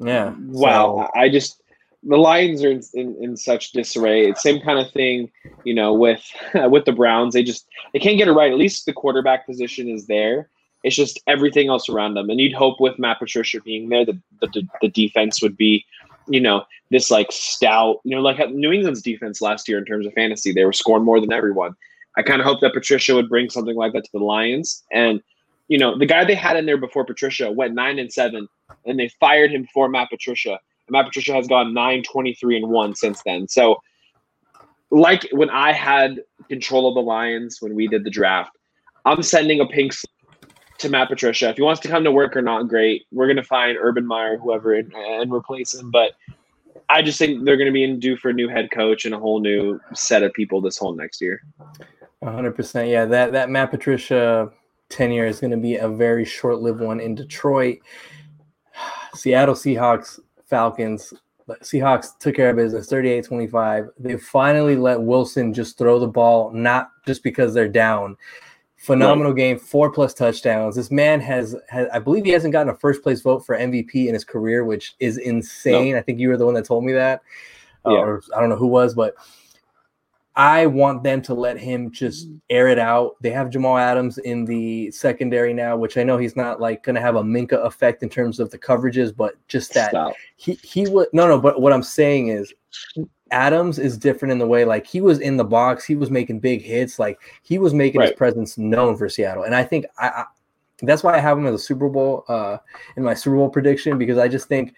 Yeah. Wow. So, I just the Lions are in, in, in, such disarray. It's same kind of thing, you know, with with the Browns. They just they can't get it right. At least the quarterback position is there. It's just everything else around them. And you'd hope with Matt Patricia being there, that the, the defense would be, you know, this like stout, you know, like New England's defense last year in terms of fantasy. They were scoring more than everyone. I kind of hope that Patricia would bring something like that to the Lions. And, you know, the guy they had in there before Patricia went nine and seven, and they fired him for Matt Patricia. And Matt Patricia has gone 9, 23 and one since then. So, like when I had control of the Lions when we did the draft, I'm sending a pink to Matt Patricia. If he wants to come to work or not, great. We're going to find Urban Meyer, whoever, and, and replace him. But I just think they're going to be in due for a new head coach and a whole new set of people this whole next year. 100%. Yeah, that, that Matt Patricia tenure is going to be a very short lived one in Detroit. Seattle Seahawks, Falcons. Seahawks took care of business 38 25. They finally let Wilson just throw the ball, not just because they're down phenomenal right. game, four plus touchdowns. This man has, has, I believe he hasn't gotten a first place vote for MVP in his career, which is insane. No. I think you were the one that told me that, uh, or I don't know who was, but I want them to let him just air it out. They have Jamal Adams in the secondary now, which I know he's not like going to have a Minkah effect in terms of the coverages, but just that Stop. he he would no no. But what I'm saying is Adams is different in the way like he was in the box, he was making big hits, like he was making right. his presence known for Seattle, and I think I, I, that's why I have him as a Super Bowl uh, in my Super Bowl prediction because I just think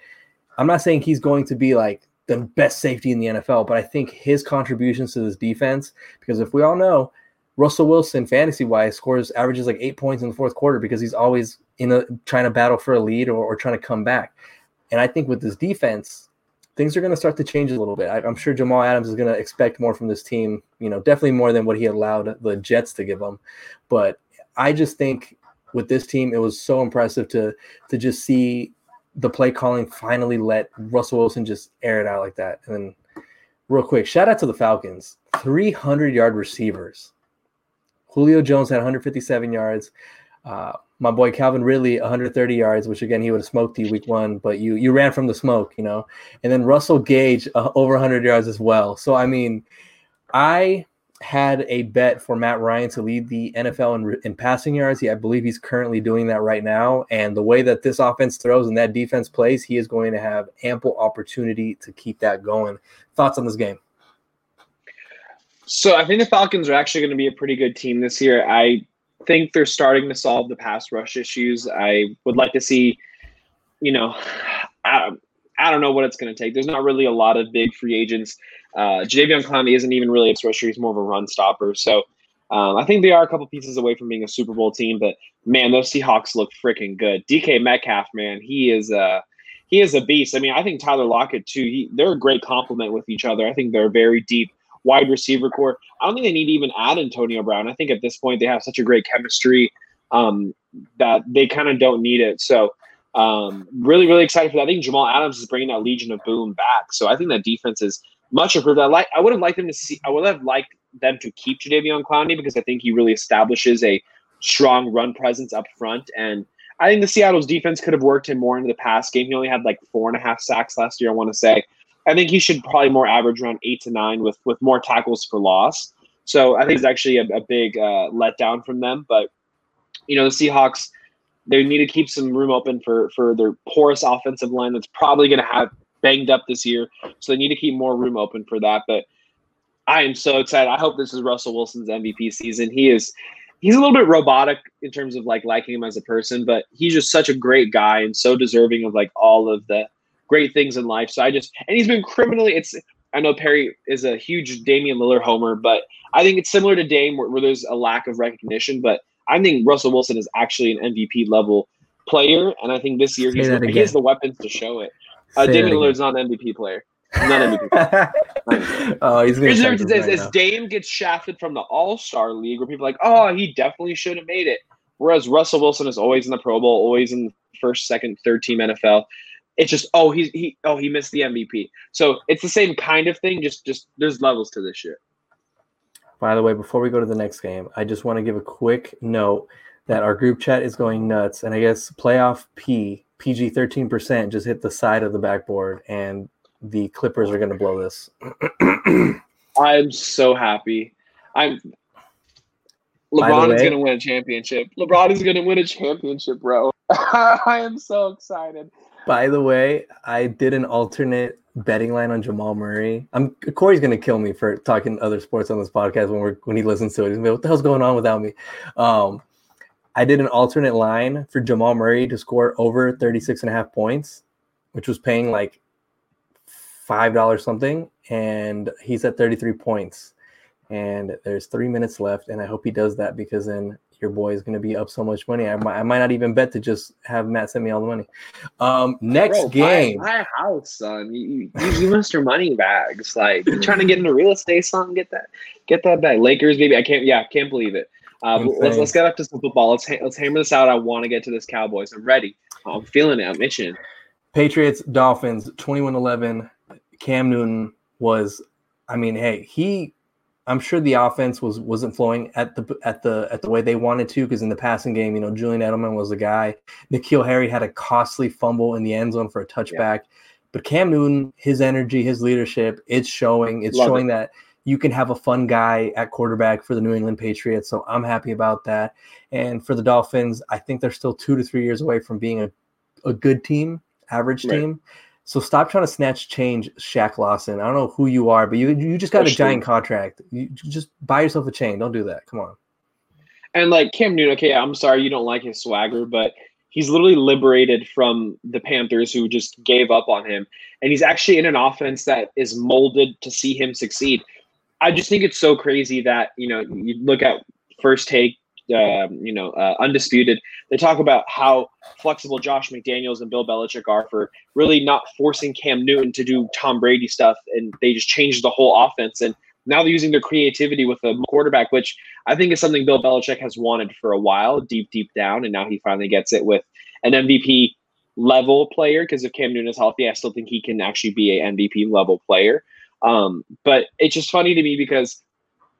I'm not saying he's going to be like the best safety in the NFL, but I think his contributions to this defense because if we all know Russell Wilson fantasy wise scores averages like eight points in the fourth quarter because he's always in a trying to battle for a lead or, or trying to come back, and I think with this defense things are going to start to change a little bit. I, am sure Jamal Adams is going to expect more from this team, you know, definitely more than what he allowed the Jets to give him. But I just think with this team, it was so impressive to to just see the play calling finally let Russell Wilson just air it out like that. And then, real quick, shout out to the Falcons 300 yard receivers. Julio Jones had 157 yards. Uh, my boy Calvin Ridley 130 yards, which again he would have smoked you week one, but you you ran from the smoke, you know. And then Russell Gage uh, over 100 yards as well. So I mean, I had a bet for Matt Ryan to lead the NFL in, in passing yards. He, I believe he's currently doing that right now. And the way that this offense throws and that defense plays, he is going to have ample opportunity to keep that going. Thoughts on this game? So I think the Falcons are actually going to be a pretty good team this year. I think they're starting to solve the pass rush issues. I would like to see, you know, I, I don't know what it's going to take. There's not really a lot of big free agents. Uh, Jadeveon Clowney isn't even really a rusher. He's more of a run stopper. So um, I think they are a couple pieces away from being a Super Bowl team. But man, those Seahawks look freaking good. DK Metcalf, man, he is uh, he is a beast. I mean, I think Tyler Lockett too. He, they're a great complement with each other. I think they're very deep wide receiver core. I don't think they need to even add Antonio Brown. I think at this point they have such a great chemistry um, that they kind of don't need it. So um, really, really excited for that. I think Jamal Adams is bringing that Legion of Boom back. So I think that defense is much improved. I like. I would have liked them to see. I would have liked them to keep Jadeveon Clowney because I think he really establishes a strong run presence up front. And I think the Seattle's defense could have worked him more into the pass game. He only had like four and a half sacks last year. I want to say. I think he should probably more average around eight to nine with with more tackles for loss. So I think it's actually a, a big uh, letdown from them. But you know the Seahawks, they need to keep some room open for for their porous offensive line that's probably going to have banged up this year. So they need to keep more room open for that. But I am so excited. I hope this is Russell Wilson's MVP season. He is he's a little bit robotic in terms of like liking him as a person, but he's just such a great guy and so deserving of like all of the great things in life. So I just and he's been criminally. It's I know Perry is a huge Damian Lillard homer, but I think it's similar to Dame where, where there's a lack of recognition. But I think Russell Wilson is actually an MVP level player, and I think this year he's, he has the weapons to show it. Uh, Damian Lillard's not an MVP player. Not MVP. oh, he's going to. Right as Dame gets shafted from the All Star League, where people are like, oh, he definitely should have made it. Whereas Russell Wilson is always in the Pro Bowl, always in the first, second, third team NFL. It's just oh he's he oh he missed the MVP. So it's the same kind of thing. Just just there's levels to this shit. By the way, before we go to the next game, I just want to give a quick note that our group chat is going nuts, and I guess playoff P PG thirteen percent just hit the side of the backboard, and the Clippers are going to blow this. I'm so happy. I'm LeBron is going to win a championship. LeBron is going to win a championship, bro. I am so excited. By the way, I did an alternate betting line on Jamal Murray. I'm Corey's gonna kill me for talking other sports on this podcast when we're when he listens to it. He's what the hell's going on without me? Um, I did an alternate line for Jamal Murray to score over 36 and a half points, which was paying like five dollars something, and he's at 33 points. And there's three minutes left, and I hope he does that because then your boy is going to be up so much money. I might, I might not even bet to just have Matt send me all the money. Um, next Bro, game, buy, buy, house, son. You, you, you must your money bags. Like you trying to get into real estate, son. Get that, get that bag. Lakers, baby. I can't. Yeah, can't believe it. Um, let's let's get up to some football. Let's let's hammer this out. I want to get to this Cowboys. I'm ready. I'm feeling it. I'm itching. Patriots, Dolphins, 21-11. Cam Newton was, I mean, hey, he I'm sure the offense was wasn't flowing at the at the at the way they wanted to because in the passing game, you know, Julian Edelman was the guy. N'Keal Harry had a costly fumble in the end zone for a touchback. Yeah. But Cam Newton, his energy, his leadership, it's showing. It's Love showing it. that you can have a fun guy at quarterback for the New England Patriots. So I'm happy about that. And for the Dolphins, I think they're still two to three years away from being a, a good team, average right. team. So stop trying to snatch change, Shaq Lawson. I don't know who you are, but you you just got a giant contract. You just buy yourself a chain. Don't do that. Come on. And like Cam Newton, okay, I'm sorry you don't like his swagger, but he's literally liberated from the Panthers who just gave up on him. And he's actually in an offense that is molded to see him succeed. I just think it's so crazy that, you know, you look at first take um, you know, uh, undisputed. They talk about how flexible Josh McDaniels and Bill Belichick are for really not forcing Cam Newton to do Tom Brady stuff, and they just changed the whole offense. And now they're using their creativity with a quarterback, which I think is something Bill Belichick has wanted for a while, deep, deep down, and now he finally gets it with an MVP level player. Because if Cam Newton is healthy, I still think he can actually be a MVP level player. Um, but it's just funny to me because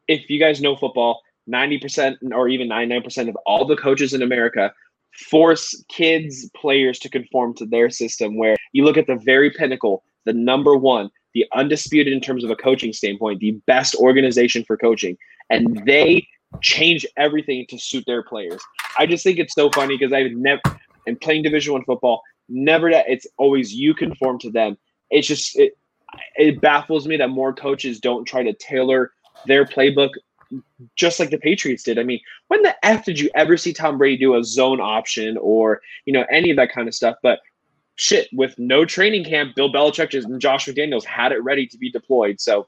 if you guys know football, 90% or even 99% of all the coaches in America force kids players to conform to their system where you look at the very pinnacle the number one the undisputed in terms of a coaching standpoint the best organization for coaching and they change everything to suit their players. I just think it's so funny because i've never in playing division one football never that it's always you conform to them. It's just it, it baffles me that more coaches don't try to tailor their playbook just like the Patriots did. I mean, when the F did you ever see Tom Brady do a zone option or, you know, any of that kind of stuff? But shit, with no training camp, Bill Belichick and Josh McDaniels had it ready to be deployed. So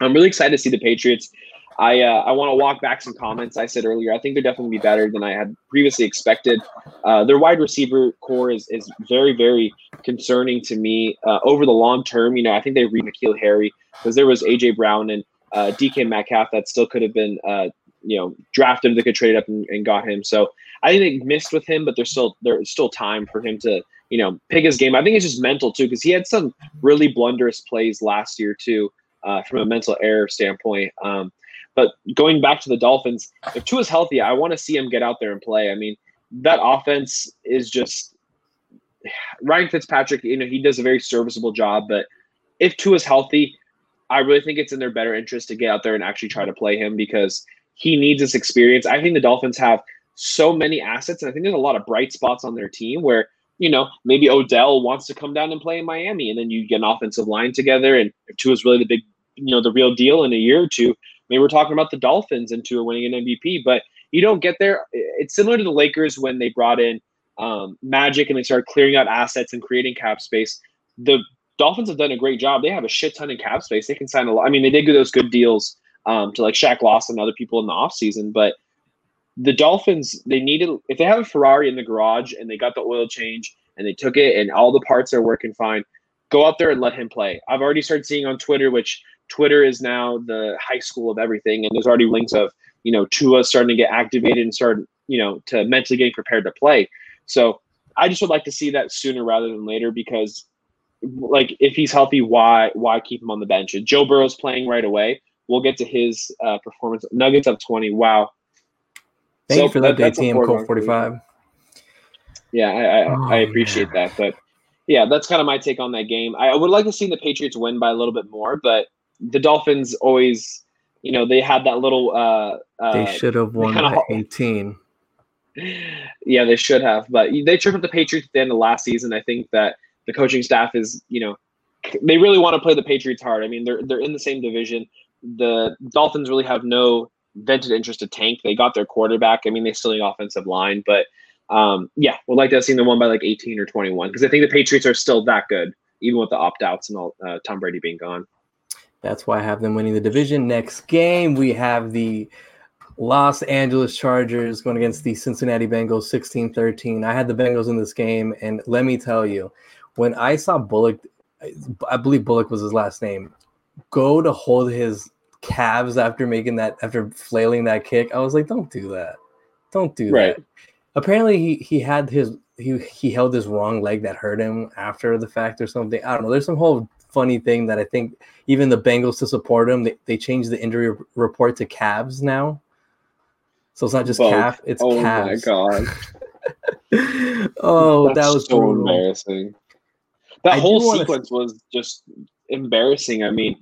I'm really excited to see the Patriots. I uh, I want to walk back some comments I said earlier. I think they're definitely be better than I had previously expected. Uh, their wide receiver core is is very very concerning to me uh, over the long term. You know, I think they read N'Keal Harry because there was AJ Brown and uh, DK Metcalf that still could have been, uh, you know, drafted. They could trade up and, and, got him. So I think they missed with him, but there's still there's still time for him to, you know, pick his game. I think it's just mental too, because he had some really blunderous plays last year too, uh, from a mental error standpoint. Um, but going back to the Dolphins, if Tua is healthy, I want to see him get out there and play. I mean, that offense is just Ryan Fitzpatrick. You know, he does a very serviceable job, but if Tua is healthy, I really think it's in their better interest to get out there and actually try to play him because he needs this experience. I think the Dolphins have so many assets, and I think there's a lot of bright spots on their team where you know maybe Odell wants to come down and play in Miami, and then you get an offensive line together, and if is really the big, you know, the real deal in a year or two, maybe we're talking about the Dolphins and Tua winning an MVP. But you don't get there. It's similar to the Lakers when they brought in um, Magic and they started clearing out assets and creating cap space. The Dolphins have done a great job. They have a shit ton of cap space. They can sign a lot. I mean, they did get those good deals um, to like Shaq Lawson and other people in the offseason, but the Dolphins, they needed, if they have a Ferrari in the garage and they got the oil change and they took it and all the parts are working fine, go out there and let him play. I've already started seeing on Twitter, which Twitter is now the high school of everything, and there's already links of you know Tua starting to get activated and start you know to mentally getting prepared to play. So I just would like to see that sooner rather than later because like if he's healthy, why why keep him on the bench? If Joe Burrow's playing right away, we'll get to his uh, performance. Nuggets up twenty. Wow. Thank so you for that, that team, Colt forty five. Yeah, I I, oh, I appreciate man. that, but yeah, that's kind of my take on that game. I would like to see the Patriots win by a little bit more, but the Dolphins always, you know, they had that little. Uh, uh, they should have won by eighteen. Yeah, they should have, but they tripped up the Patriots at the end of last season. I think that the coaching staff is, you know, they really want to play the Patriots hard. I mean, they're they're in the same division. The Dolphins really have no vented interest to tank. They got their quarterback. I mean, they still need offensive line, but um, yeah, would like to have seen them won by like 18 or 21 because I think the Patriots are still that good, even with the opt outs and all uh, Tom Brady being gone. That's why I have them winning the division. Next game, we have the Los Angeles Chargers going against the Cincinnati Bengals 16 13. I had the Bengals in this game, and let me tell you, when I saw Bullock, I believe Bullock was his last name, go to hold his calves after making that, after flailing that kick, I was like, don't do that. Don't do right. that apparently he he had his he he held his wrong leg that hurt him after the fact or something. I don't know. There's some whole funny thing that I think even the Bengals to support him, they, they changed the injury report to calves now. So it's not just Both. calf, it's oh calves. my god. oh, That's that was so brutal. embarrassing. That I whole sequence was just embarrassing. I mean,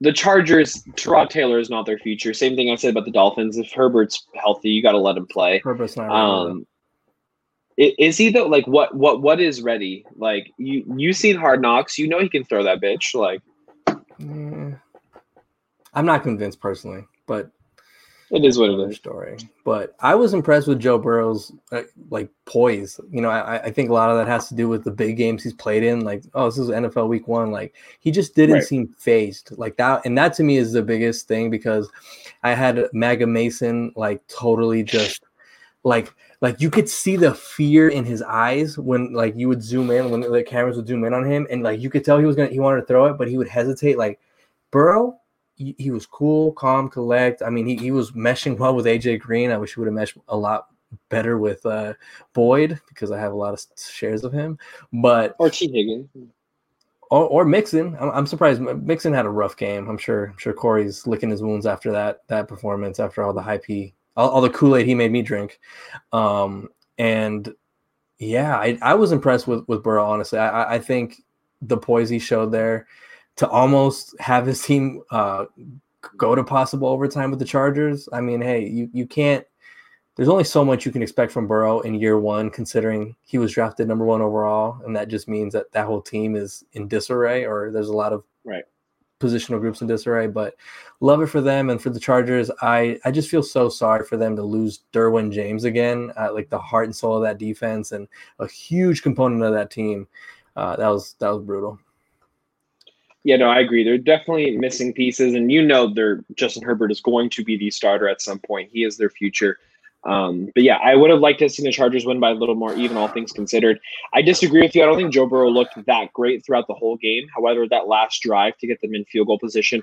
the Chargers, Tyrod Taylor is not their future. Same thing I said about the Dolphins. If Herbert's healthy, you got to let him play. Herbert's not. Um, is he though? Like what? What? What is ready? Like you? You seen Hard Knocks? You know he can throw that bitch. Like, mm, I'm not convinced personally, but it is what it is. Story, but I was impressed with Joe Burrow's uh, like poise. You know, I, I think a lot of that has to do with the big games he's played in. Like, oh, this is NFL Week One. Like, he just didn't right. seem phased like that, and that to me is the biggest thing because I had Maga Mason like totally just like like you could see the fear in his eyes when like you would zoom in when the cameras would zoom in on him, and like you could tell he was gonna he wanted to throw it, but he would hesitate. Like Burrow he, he was cool, calm, collect. I mean, he, he was meshing well with AJ Green. I wish he would have meshed a lot better with uh, Boyd because I have a lot of shares of him. But or Tee Higgins. Or, or Mixon. I'm, I'm, surprised Mixon had a rough game. I'm sure. I'm sure Corey's licking his wounds after that that performance. After all the hype he, all, all the Kool Aid he made me drink, um, and yeah, I, I was impressed with with Burrow. Honestly, I, I think the poise he showed there to almost have his team uh, go to possible overtime with the Chargers. I mean, hey, you you can't. There's only so much you can expect from Burrow in year one, considering he was drafted number one overall, and that just means that that whole team is in disarray, or there's a lot of right positional groups in disarray. But love it for them and for the Chargers. I I just feel so sorry for them to lose Derwin James again, uh, like the heart and soul of that defense and a huge component of that team. Uh, that was that was brutal. Yeah, no, I agree. They're definitely missing pieces, and you know, they're Justin Herbert is going to be the starter at some point. He is their future. Um, but yeah, I would have liked to see the Chargers win by a little more, even all things considered. I disagree with you. I don't think Joe Burrow looked that great throughout the whole game. However, that last drive to get them in field goal position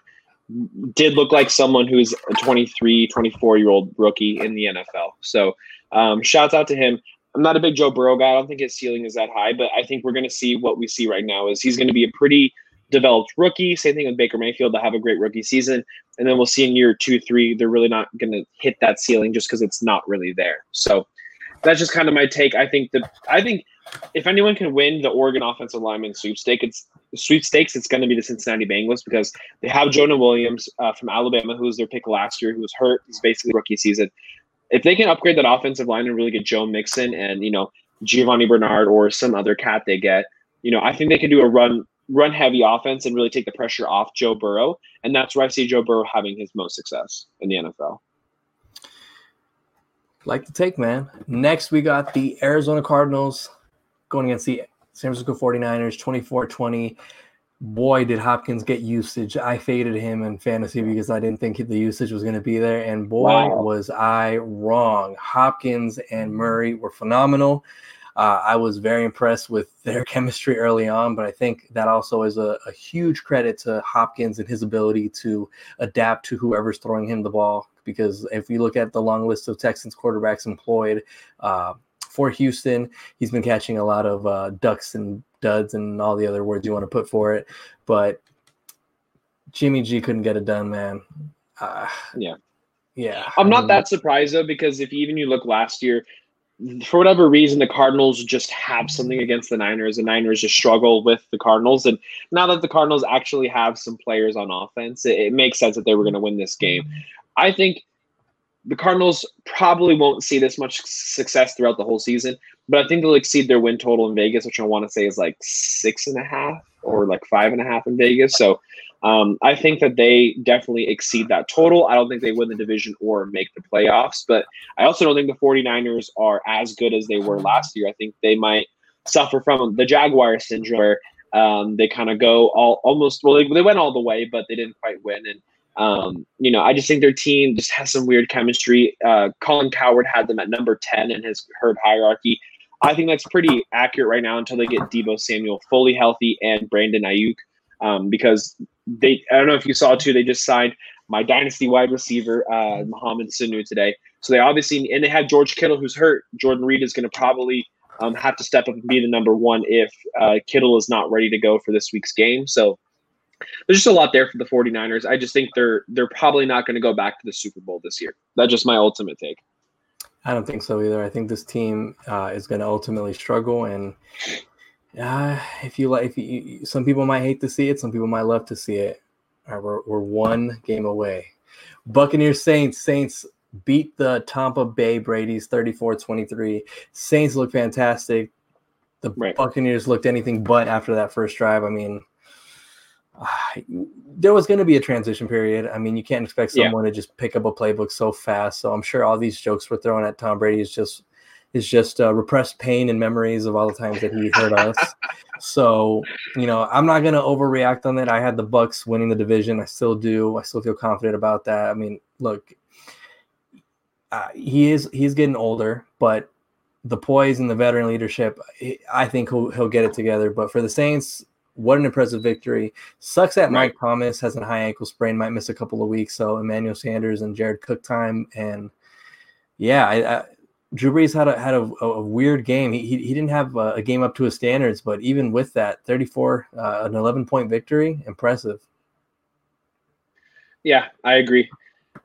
did look like someone who's a 23, 24 year old rookie in the NFL. So, um, shouts out to him. I'm not a big Joe Burrow guy. I don't think his ceiling is that high, but I think we're going to see what we see right now is he's going to be a pretty developed rookie. Same thing with Baker Mayfield to have a great rookie season. And then we'll see in year two, three, they're really not going to hit that ceiling just because it's not really there. So that's just kind of my take. I think that I think if anyone can win the Oregon offensive lineman sweepstakes, it's sweepstakes. It's going to be the Cincinnati Bengals because they have Jonah Williams uh, from Alabama, who was their pick last year, who was hurt. He's basically rookie season. If they can upgrade that offensive line and really get Joe Mixon and you know Giovani Bernard or some other cat they get, you know, I think they can do a run run heavy offense and really take the pressure off Joe Burrow. And that's where I see Joe Burrow having his most success in the NFL. Like to take, man. Next, we got the Arizona Cardinals going against the San Francisco 49ers, 24 20. Boy, did Hopkins get usage. I faded him in fantasy because I didn't think the usage was going to be there. And boy, wow. was I wrong. Hopkins and Murray were phenomenal. Uh, I was very impressed with their chemistry early on, but I think that also is a, a, huge credit to Hopkins and his ability to adapt to whoever's throwing him the ball. Because if you look at the long list of Texans quarterbacks employed, uh, for Houston. He's been catching a lot of uh, ducks and duds and all the other words you want to put for it. But Jimmy G couldn't get it done, man. Uh, yeah. Yeah. I'm not that surprised though, because if even you look last year, for whatever reason, the Cardinals just have something against the Niners. The Niners just struggle with the Cardinals. And now that the Cardinals actually have some players on offense, it, it makes sense that they were going to win this game. I think the Cardinals probably won't see this much success throughout the whole season, but I think they'll exceed their win total in Vegas, which I want to say is like six and a half or like five and a half in Vegas. So um, I think that they definitely exceed that total. I don't think they win the division or make the playoffs, but I also don't think the 49ers are as good as they were last year. I think they might suffer from the Jaguar syndrome where um, they kind of go all almost well, they, they went all the way, but they didn't quite win. And um, you know, I just think their team just has some weird chemistry. Uh, Colin Cowherd had them at number 10 in his herd hierarchy. I think that's pretty accurate right now until they get Deebo Samuel fully healthy and Brandon Aiyuk. Um, because they, I don't know if you saw too, they just signed my dynasty wide receiver, uh, Mohamed Sanu today. So they obviously, and they have George Kittle who's hurt. Jordan Reed is going to probably um, have to step up and be the number one if uh, Kittle is not ready to go for this week's game. So there's just a lot there for the 49ers. I just think they're they're probably not going to go back to the Super Bowl this year. That's just my ultimate take. I don't think so either. I think this team uh, is going to ultimately struggle, and uh, if you like, if you, some people might hate to see it, some people might love to see it. Right, we're we're one game away. Buccaneers Saints Saints beat the Tampa Bay Brady's 34-23. Saints look fantastic. The right. Buccaneers looked anything but after that first drive. I mean, there was going to be a transition period. I mean, you can't expect someone yeah. to just pick up a playbook so fast. So I'm sure all these jokes we're throwing at Tom Brady is just is just uh, repressed pain and memories of all the times that he hurt us. So you know, I'm not going to overreact on that. I had the Bucks winning the division. I still do. I still feel confident about that. I mean, look, uh, he is he's getting older, but the poise and the veteran leadership, I think he'll he'll get it together. But for the Saints, what an impressive victory. Sucks that right. Mike Thomas has a high ankle sprain, might miss a couple of weeks. So Emmanuel Sanders and Jared Cook time. And yeah, I, I, Drew Brees had a had a, a weird game. He, he, he didn't have a, a, game up to his standards, but even with that, 34, uh, an 11 point victory, impressive. Yeah, I agree.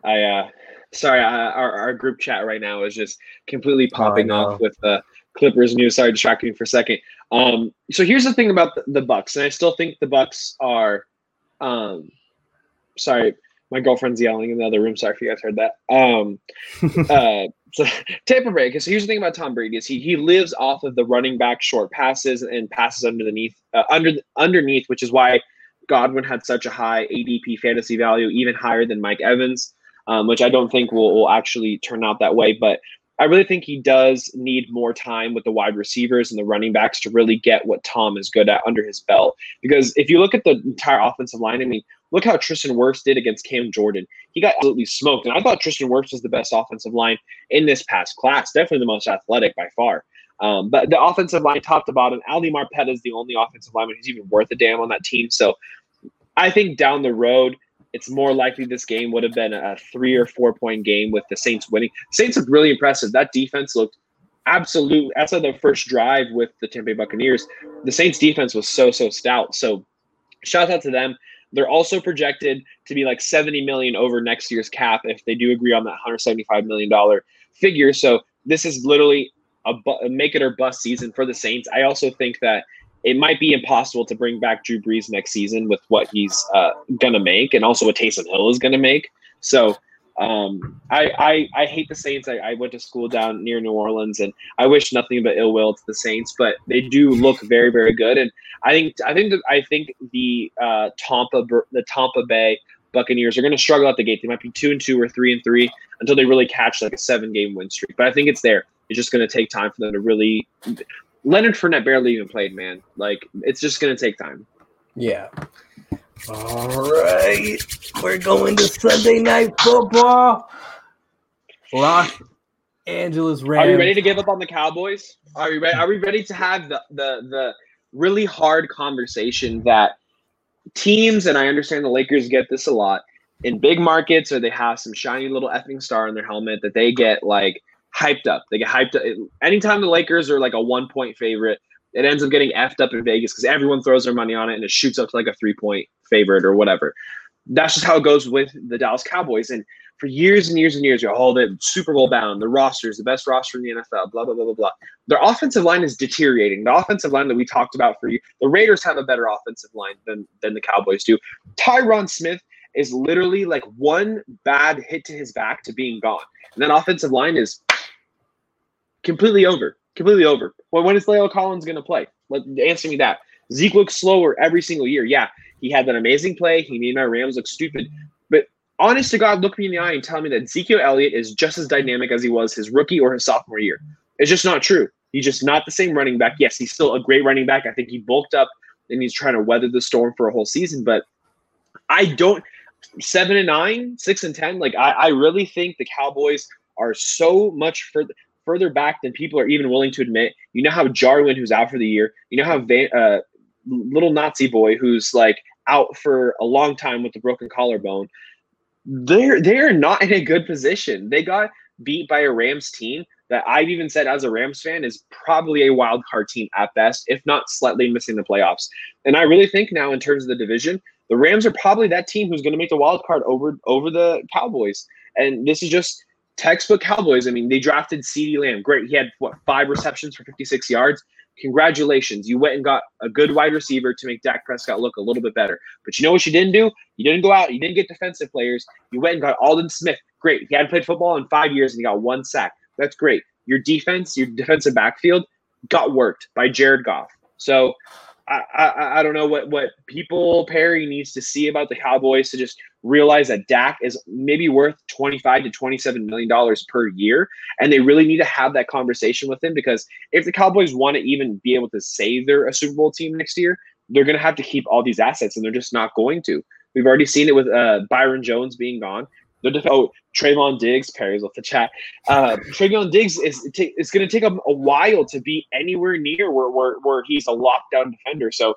I uh sorry, uh, our our group chat right now is just completely oh, popping oh, off with the Clippers news. Sorry, distracting me for a second. Um, so here's the thing about the, the, Bucks, and I still think the Bucks are. Um, sorry, my girlfriend's yelling in the other room. Sorry if you guys heard that. Um, uh, so Tampa Bay. Because here's the thing about Tom Brady is he he lives off of the running back short passes and passes underneath uh, under underneath, which is why Godwin had such a high ADP fantasy value, even higher than Mike Evans. Um, which I don't think will, will actually turn out that way. But I really think he does need more time with the wide receivers and the running backs to really get what Tom is good at under his belt. Because if you look at the entire offensive line, I mean, look how Tristan Wirfs did against Cam Jordan. He got absolutely smoked. And I thought Tristan Wirfs was the best offensive line in this past class, definitely the most athletic by far. Um, but the offensive line, top to bottom, Ali Marpet is the only offensive lineman who's even worth a damn on that team. So I think down the road, it's more likely this game would have been a three or four point game with the Saints winning. Saints looked really impressive. That defense looked absolute. Outside the first drive with the Tampa Bay Buccaneers, the Saints defense was so so stout. So shout out to them. They're also projected to be like 70 million over next year's cap if they do agree on that 175 million dollar figure. So this is literally a, bu- a make it or bust season for the Saints. I also think that it might be impossible to bring back Drew Brees next season with what he's uh, gonna make, and also what Taysom Hill is gonna make. So um, I, I, I hate the Saints. I, I, went to school down near New Orleans, and I wish nothing but ill will to the Saints. But they do look very very good, and I think I think that I think the uh, Tampa the Tampa Bay Buccaneers are going to struggle at the gate. They might be two and two or three and three until they really catch like a seven game win streak. But I think it's there. It's just going to take time for them to really. Leonard Fournette barely even played, man. Like it's just going to take time. Yeah. All right, we're going to Sunday night football. Los Angeles Rams. Are we ready to give up on the Cowboys? Are we ready? Are we ready to have the the the really hard conversation that teams and I understand the Lakers get this a lot in big markets or they have some shiny little effing star on their helmet that they get like hyped up. They get hyped up anytime the Lakers are like a one point favorite. It ends up getting effed up in Vegas because everyone throws their money on it and it shoots up to like a three point favorite or whatever. That's just how it goes with the Dallas Cowboys. And for years and years and years, you're all the Super Bowl bound, the roster is the best roster in the NFL, blah, blah, blah, blah, blah. Their offensive line is deteriorating. The offensive line that we talked about for you, the Raiders have a better offensive line than, than the Cowboys do. Tyron Smith is literally like one bad hit to his back to being gone. And that offensive line is completely over, completely over. Well, when is La'el Collins going to play? Let, answer me that. Zeke looks slower every single year. Yeah, he had that amazing play. He made my Rams look stupid But honest to God, look me in the eye and tell me that Ezekiel Elliott is just as dynamic as he was his rookie or his sophomore year. It's just not true. He's just not the same running back. Yes, he's still a great running back. I think he bulked up and he's trying to weather the storm for a whole season. But I don't seven and nine, six and ten. Like I, I really think the Cowboys are so much further further back than people are even willing to admit. You know how Jarwin, who's out for the year. You know how Van, uh, little Nazi boy, who's like out for a long time with the broken collarbone they're they're not in a good position. They got beat by a Rams team that I've even said as a Rams fan is probably a wild card team at best, if not slightly missing the playoffs. And I really think now in terms of the division, the Rams are probably that team who's going to make the wild card over over the Cowboys. And this is just textbook Cowboys. I mean, they drafted CeeDee Lamb. Great. He had what five receptions for 56 yards. Congratulations. You went and got a good wide receiver to make Dak Prescott look a little bit better. But you know what you didn't do? You didn't go out. You didn't get defensive players. You went and got Aldon Smith. Great. He hadn't played football in five years and he got one sack. That's great. Your defense, your defensive backfield got worked by Jared Goff. So I, I, I don't know what what people Perry needs to see about the Cowboys to just realize that Dak is maybe worth 25 to 27 million dollars per year. And they really need to have that conversation with him because if the Cowboys want to even be able to say they're a Super Bowl team next year they're going to have to keep all these assets and they're just not going to. We've already seen it with uh, Byron Jones being gone. Def- oh Trevon Diggs Perry's off the chat. Uh, Trevon Diggs is it's going to take him a while to be anywhere near where, where where he's a lockdown defender. So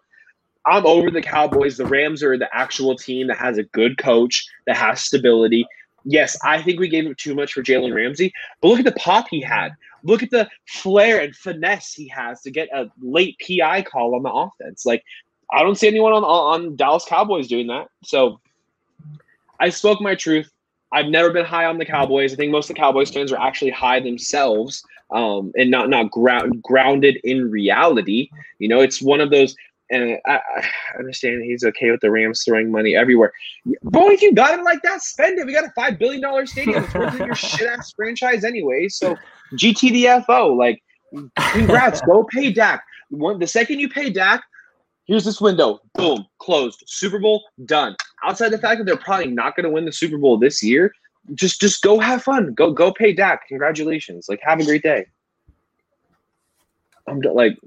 I'm over the Cowboys. The Rams are the actual team that has a good coach, that has stability. Yes, I think we gave him too much for Jalen Ramsey, but look at the pop he had. Look at the flair and finesse he has to get a late PI call on the offense. Like, I don't see anyone on on Dallas Cowboys doing that. So, I spoke my truth. I've never been high on the Cowboys. I think most of the Cowboys fans are actually high themselves um, and not not ground, grounded in reality. You know, it's one of those and I, I, understand he's okay with the Rams throwing money everywhere. Boy, if you got it like that, spend it. We got a five billion dollar stadium. It's worth your shit ass franchise anyway. So GTDFO, like, congrats. go pay Dak. One, the second you pay Dak, here's this window. Boom, closed. Super Bowl done. Outside the fact that they're probably not going to win the Super Bowl this year, just just go have fun. Go go pay Dak. Congratulations. Like, have a great day. I'm like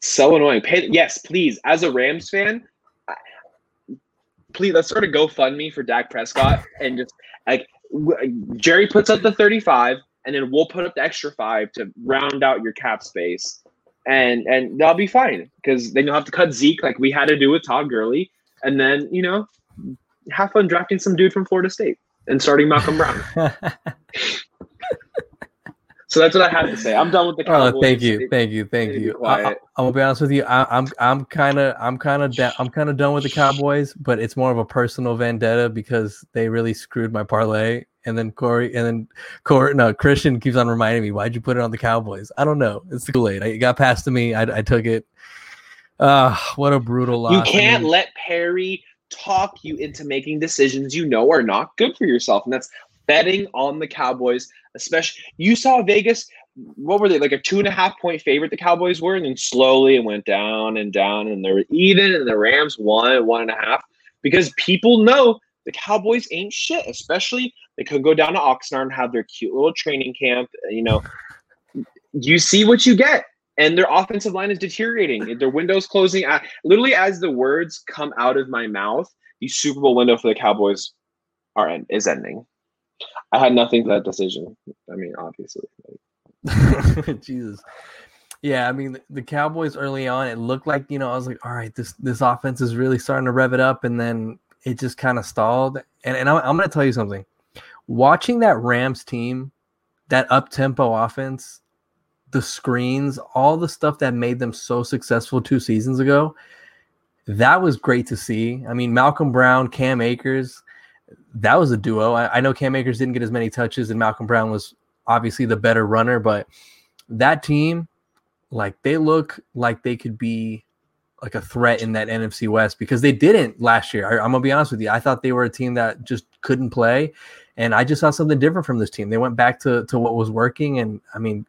so annoying. Pay, yes, please. As a Rams fan, please let's start a GoFundMe for Dak Prescott and just like Jerry puts up the 35 and then we'll put up the extra five to round out your cap space. And and they'll be fine because then you'll have to cut Zeke like we had to do with Todd Gurley. And then, you know, have fun drafting some dude from Florida State and starting Malcolm Brown. So that's what I have to say. I'm done with the Cowboys. Oh, thank you, thank you, thank you. I, am gonna be honest with you. I, am I'm kind of I'm kind of da- I'm kind of done with the Cowboys, but it's more of a personal vendetta because they really screwed my parlay. And then Corey, and then Corey, no Christian keeps on reminding me, why'd you put it on the Cowboys? I don't know. It's too late. It got passed to me. I, I took it. Uh, what a brutal loss. You can't I mean, let Perry talk you into making decisions you know are not good for yourself, and that's betting on the Cowboys, especially you saw Vegas. What were they like a two and a half point favorite? The Cowboys were, and then slowly it went down and down, and they were even, and the Rams won one and a half because people know The Cowboys ain't shit, especially they could go down to Oxnard and have their cute little training camp. You know, you see what you get. And their offensive line is deteriorating. Their window's closing. literally, as the words come out of my mouth, the Super Bowl window for the Cowboys are is ending. I had nothing to that decision. I mean, obviously. Jesus. Yeah, I mean the Cowboys early on, it looked like you know I was like, all right, this this offense is really starting to rev it up, and then it just kind of stalled. And and I'm, I'm to tell you something. Watching that Rams team, that up tempo offense, the screens, all the stuff that made them so successful two seasons ago, that was great to see. I mean, Malcolm Brown, Cam Akers, that was a duo. I, I know Cam Akers didn't get as many touches, and Malcolm Brown was obviously the better runner, but that team, like they look like they could be like a threat in that NFC West because they didn't last year. I, am gonna be honest with you. I thought they were a team that just couldn't play, and I just saw something different from this team. They went back to to what was working, and I mean,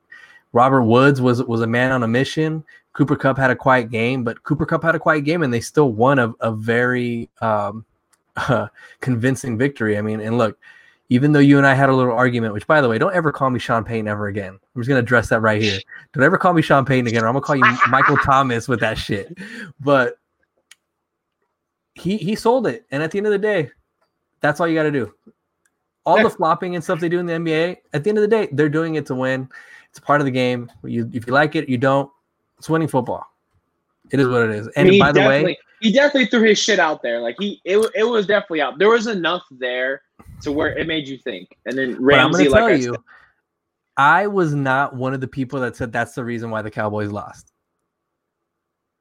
Robert Woods was was a man on a mission. Cooper Kupp had a quiet game, but Cooper Kupp had a quiet game, and they still won a, a very um, uh, convincing victory. I mean, and look, even though you and I had a little argument, which by the way, don't ever call me Sean Payton ever again. I'm just gonna address that right here. Don't ever call me Sean Payton again, or I'm gonna call you Michael Thomas with that shit. But he he sold it, and at the end of the day, that's all you got to do. All the flopping and stuff they do in the NBA, at the end of the day, they're doing it to win. It's part of the game. You if you like it, you don't. It's winning football. It is what it is. And by the way, he definitely threw his shit out there. Like he, it, it was definitely out. There was enough there to where it made you think. And then Ramsey, like I you, said, I was not one of the people that said that's the reason why the Cowboys lost.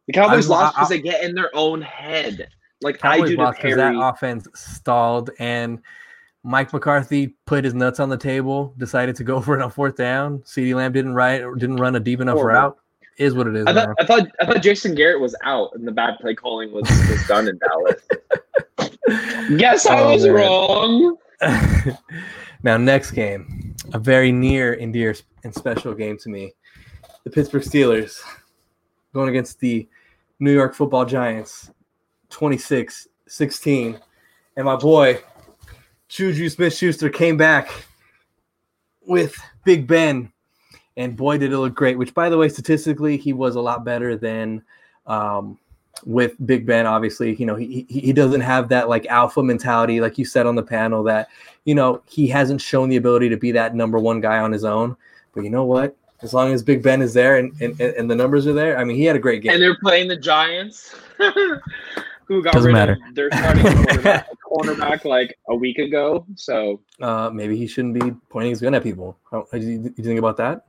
The Cowboys I, lost because they get in their own head. Like Cowboys I do lost because that offense stalled and Mike McCarthy put his nuts on the table, decided to go for it on fourth down. CeeDee Lamb didn't ride didn't run a deep enough Horrible. route. Is what it is. I thought, I thought I thought Jason Garrett was out and the bad play calling was, was done in Dallas. Guess I oh, was man. wrong. now, next game, a very near and dear and special game to me. The Pittsburgh Steelers going against the New York football Giants, 26 16. And my boy, Juju Smith Schuster, came back with Big Ben. And boy, did it look great, which, by the way, statistically, he was a lot better than um, with Big Ben, obviously, you know, he, he doesn't have that like alpha mentality, like you said on the panel, that, you know, he hasn't shown the ability to be that number one guy on his own. But you know what? As long as Big Ben is there and, and, and the numbers are there, I mean, he had a great game. And they're playing the Giants, who got Doesn't rid matter. of their starting cornerback, cornerback, like a week ago. So uh, maybe he shouldn't be pointing his gun at people. How, do you, you think about that?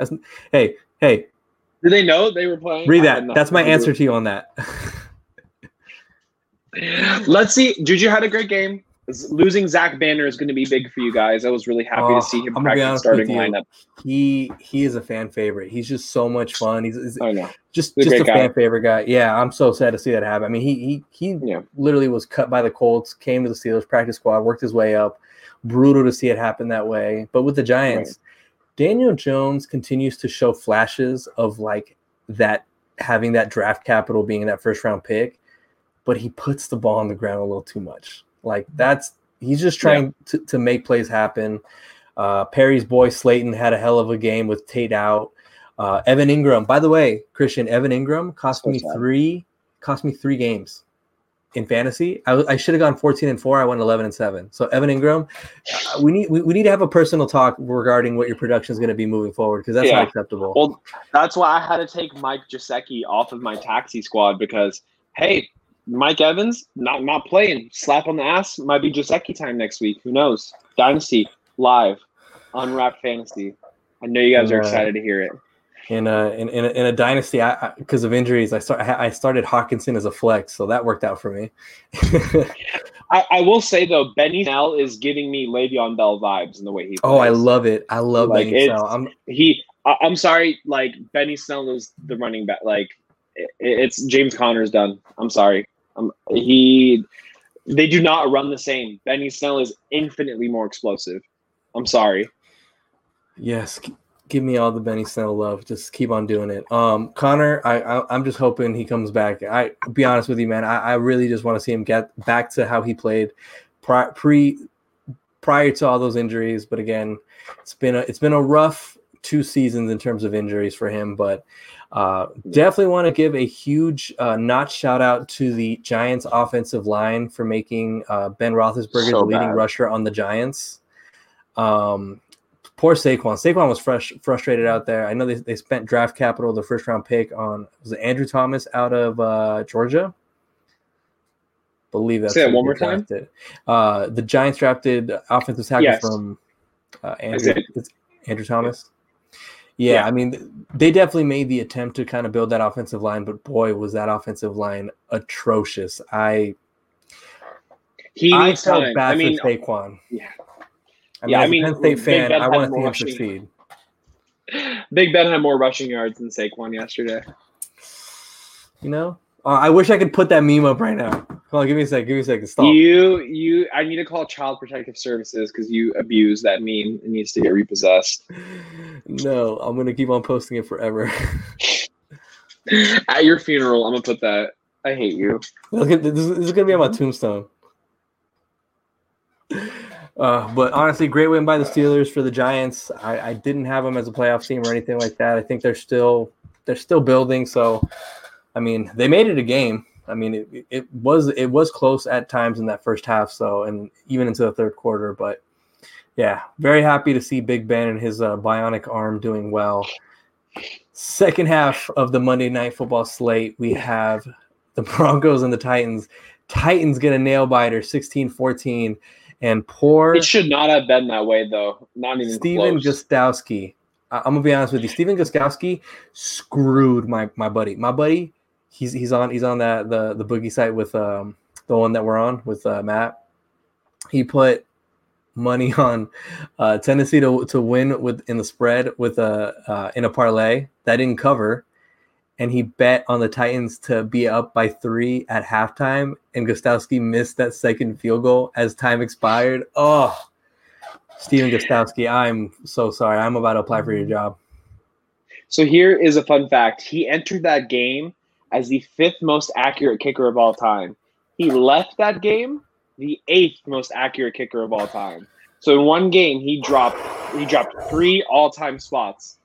That's, hey, hey, did they know they were playing? Read that. That's my answer to you on that. Let's see. Juju had a great game. Losing Zach Banner is going to be big for you guys. I was really happy oh, to see him back in starting lineup. He he is a fan favorite. He's just so much fun. He's, he's I know. just just a, a fan favorite guy. Yeah, I'm so sad to see that happen. I mean, he he he yeah. literally was cut by the Colts, came to the Steelers practice squad, worked his way up. Brutal to see it happen that way. But with the Giants, right. Daniel Jones continues to show flashes of like that having that draft capital being that first round pick, but he puts the ball on the ground a little too much. Like that's he's just trying yeah. to, to make plays happen. Uh, Perry's boy Slayton had a hell of a game with Tate out. Uh, Evan Engram, by the way, Christian Evan Engram cost me three cost me three games in fantasy. I, I should have gone 14 and 4. I went 11 and 7. So Evan Engram, uh, we need we, we need to have a personal talk regarding what your production is going to be moving forward because that's yeah. not acceptable. Well, that's why I had to take Mike Gesicki off of my taxi squad because hey, Mike Evans not not playing. Slap on the ass might be Gesicki time next week. Who knows? Dynasty live, unwrapped fantasy. I know you guys are excited to hear it in a in, in a, in a dynasty because of injuries. I start I started Hockenson as a flex, so that worked out for me. I, I, will say though, Benny Snell is giving me Le'Veon Bell vibes in the way he. Plays. Oh, I love it! I love like, Benny Snell. I'm he. I, am sorry, like Benny Snell is the running back. Like it, it's James Conner's done. I'm sorry. Um, he. They do not run the same. Benny Snell is infinitely more explosive. I'm sorry. Yes, Give me all the Benny Snell love. Just keep on doing it. Um, Conner, I, I am just hoping he comes back. I be honest with you, man. I, I really just want to see him get back to how he played pri- pre prior to all those injuries. But again, it's been a it's been a rough two seasons in terms of injuries for him. But uh, definitely want to give a huge uh, not shout out to the Giants offensive line for making uh, Ben Roethlisberger so the leading bad. rusher on the Giants. Um, poor Saquon. Saquon was fresh, frustrated out there. I know they, they spent draft capital, the first round pick on was it Andrew Thomas out of uh, Georgia. Believe that's Say that one more time. Uh, the Giants drafted offensive tackle yes. from uh, Andrew, Andrew Thomas. Yeah, yeah, I mean, they definitely made the attempt to kind of build that offensive line, but boy, was that offensive line atrocious. I he I felt time. bad I mean, for Saquon. Yeah, I mean, yeah, I mean, Penn State fan, I want to see him succeed. Big Ben had more rushing yards than Saquon yesterday. You know, uh, I wish I could put that meme up right now. Hold on, give me a sec. Give me a second. Stop. You, you. I need to call Child Protective Services because you abuse that meme. It needs to get repossessed. No, I'm gonna keep on posting it forever. At your funeral, I'm gonna put that. I hate you. Look at this. This is gonna be on my tombstone. Uh, but honestly, great win by the Steelers for the Giants. I, I didn't have them as a playoff team or anything like that. I think they're still they're still building. So, I mean, they made it a game. I mean, it, it was it was close at times in that first half. So, and even into the third quarter. But yeah, very happy to see Big Ben and his uh, bionic arm doing well. Second half of the Monday Night Football slate, we have the Broncos and the Titans. Titans get a nail biter, 16-14 and poor. It should not have been that way, though. Not even Stephen Gostkowski. I'm gonna be honest with you. Stephen Gostkowski screwed my my buddy. My buddy, he's he's on he's on that the the boogie site with um the one that we're on with uh, Matt. He put money on uh, Tennessee to to win with in the spread with a uh, in a parlay that didn't cover and he bet on the Titans to be up by three at halftime, and Gostkowski missed that second field goal as time expired. Oh, Stephen Gostkowski, I'm so sorry. I'm about to apply for your job. So here is a fun fact: he entered that game as the fifth most accurate kicker of all time. He left that game the eighth most accurate kicker of all time. So in one game, he dropped he dropped three all time spots,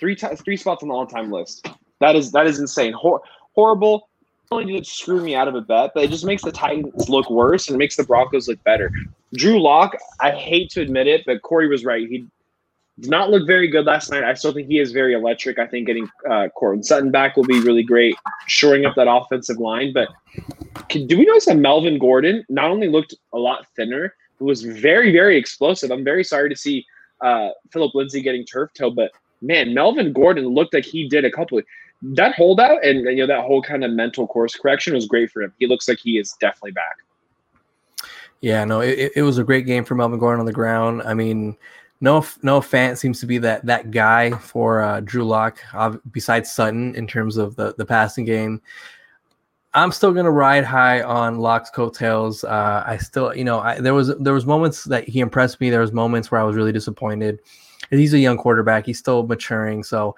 three t- three spots on the all time list. That is that is insane. Hor- horrible. Only did it screw me out of a bet, but it just makes the Titans look worse and it makes the Broncos look better. Drew Lock, I hate to admit it, but Corey was right. He did not look very good last night. I still think he is very electric. I think getting uh, Sutton back will be really great, shoring up that offensive line. But can, do we notice that Melvin Gordon not only looked a lot thinner, but was very, very explosive? I'm very sorry to see uh, Phillip Lindsay getting turf toe, but man, Melvin Gordon looked like he did a couple. Of, that holdout and, and you know that whole kind of mental course correction was great for him. He looks like he is definitely back. Yeah, no, it, it was a great game for Melvin Gordon on the ground. I mean, no, no fan seems to be that that guy for uh, Drew Lock uh, besides Sutton in terms of the the passing game. I'm still gonna ride high on Lock's coattails. Uh, I still, you know, I, there was there was moments that he impressed me. There was moments where I was really disappointed. He's a young quarterback. He's still maturing, so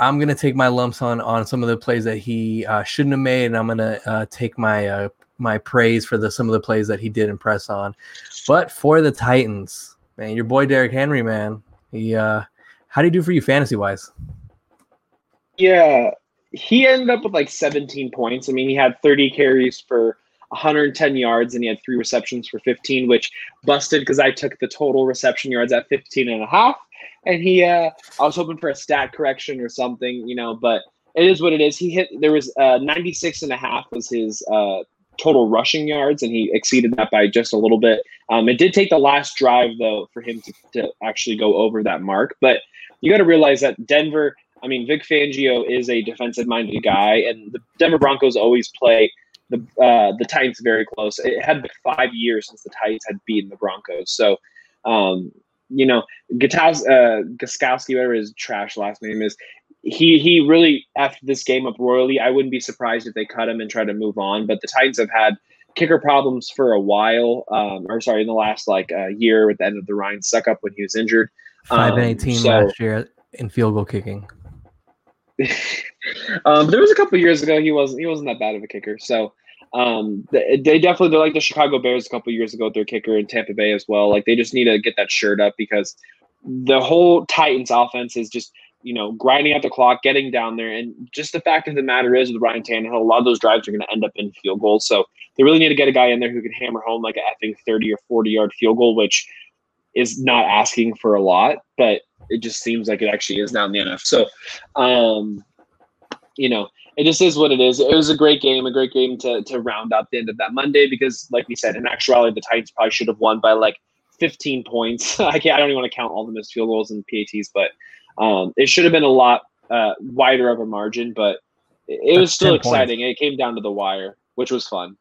I'm gonna take my lumps on on some of the plays that he uh, shouldn't have made, and I'm gonna uh, take my uh, my praise for the some of the plays that he did impress on. But for the Titans, man, your boy Derrick Henry, man, he uh, how do you do for you fantasy wise? Yeah, he ended up with like 17 points. I mean, he had 30 carries for 110 yards and he had three receptions for 15, which busted because I took the total reception yards at 15 and a half and he uh I was hoping for a stat correction or something, you know, but it is what it is. He hit there was uh 96 and a half was his uh total rushing yards and he exceeded that by just a little bit. Um it did take the last drive though for him to, to actually go over that mark, but you got to realize that Denver, I mean Vic Fangio is a defensive minded guy and the Denver Broncos always play the uh, the Titans very close. It had been five years since the Titans had beaten the Broncos. So um, you know, Gataus, uh, Gostkowski, whatever his trash last name is, he he really after this game up royally. I wouldn't be surprised if they cut him and try to move on. But the Titans have had kicker problems for a while, um, or sorry, in the last like uh, year at the end of the Ryan Succop when he was injured. Five and um, eighteen so, last year in field goal kicking. um, there was a couple years ago he wasn't he wasn't that bad of a kicker. So um, they, definitely they're like the Chicago Bears a couple years ago with their kicker in Tampa Bay as well. Like they just need to get that shirt up because the whole Titans offense is just you know grinding out the clock, getting down there, and just the fact of the matter is with Ryan Tannehill, a lot of those drives are going to end up in field goals. So they really need to get a guy in there who can hammer home like a effing thirty or forty yard field goal, which is not asking for a lot, but it just seems like it actually is now in the NFL. So, um, you know, it just is what it is. It was a great game, a great game to to round up the end of that Monday because, like we said, in actuality, the Titans probably should have won by like 15 points. I can't. I don't even want to count all the missed field goals and PATs, but um, it should have been a lot uh, wider of a margin. But it, it was still exciting. Points. It came down to the wire, which was fun.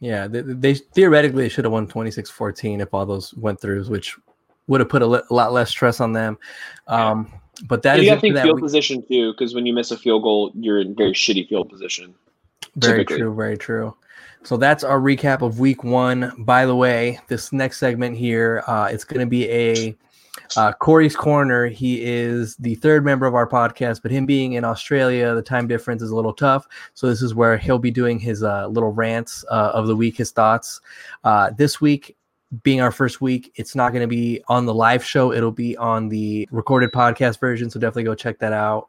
Yeah, they, they theoretically should have won 26-14 if all those went through, which would have put a, lot less stress on them. Um. But that you got to think field we- position too, because when you miss a field goal, you're in very shitty field position. Very typically. true. Very true. So that's our recap of week one. By the way, this next segment here, uh, it's going to be a uh, Corey's Corner. He is the third member of our podcast, but him being in Australia, the time difference is a little tough. So this is where he'll be doing his uh, little rants uh, of the week, his thoughts. Uh, this week, being our first week, it's not going to be on the live show. It'll be on the recorded podcast version. So definitely go check that out.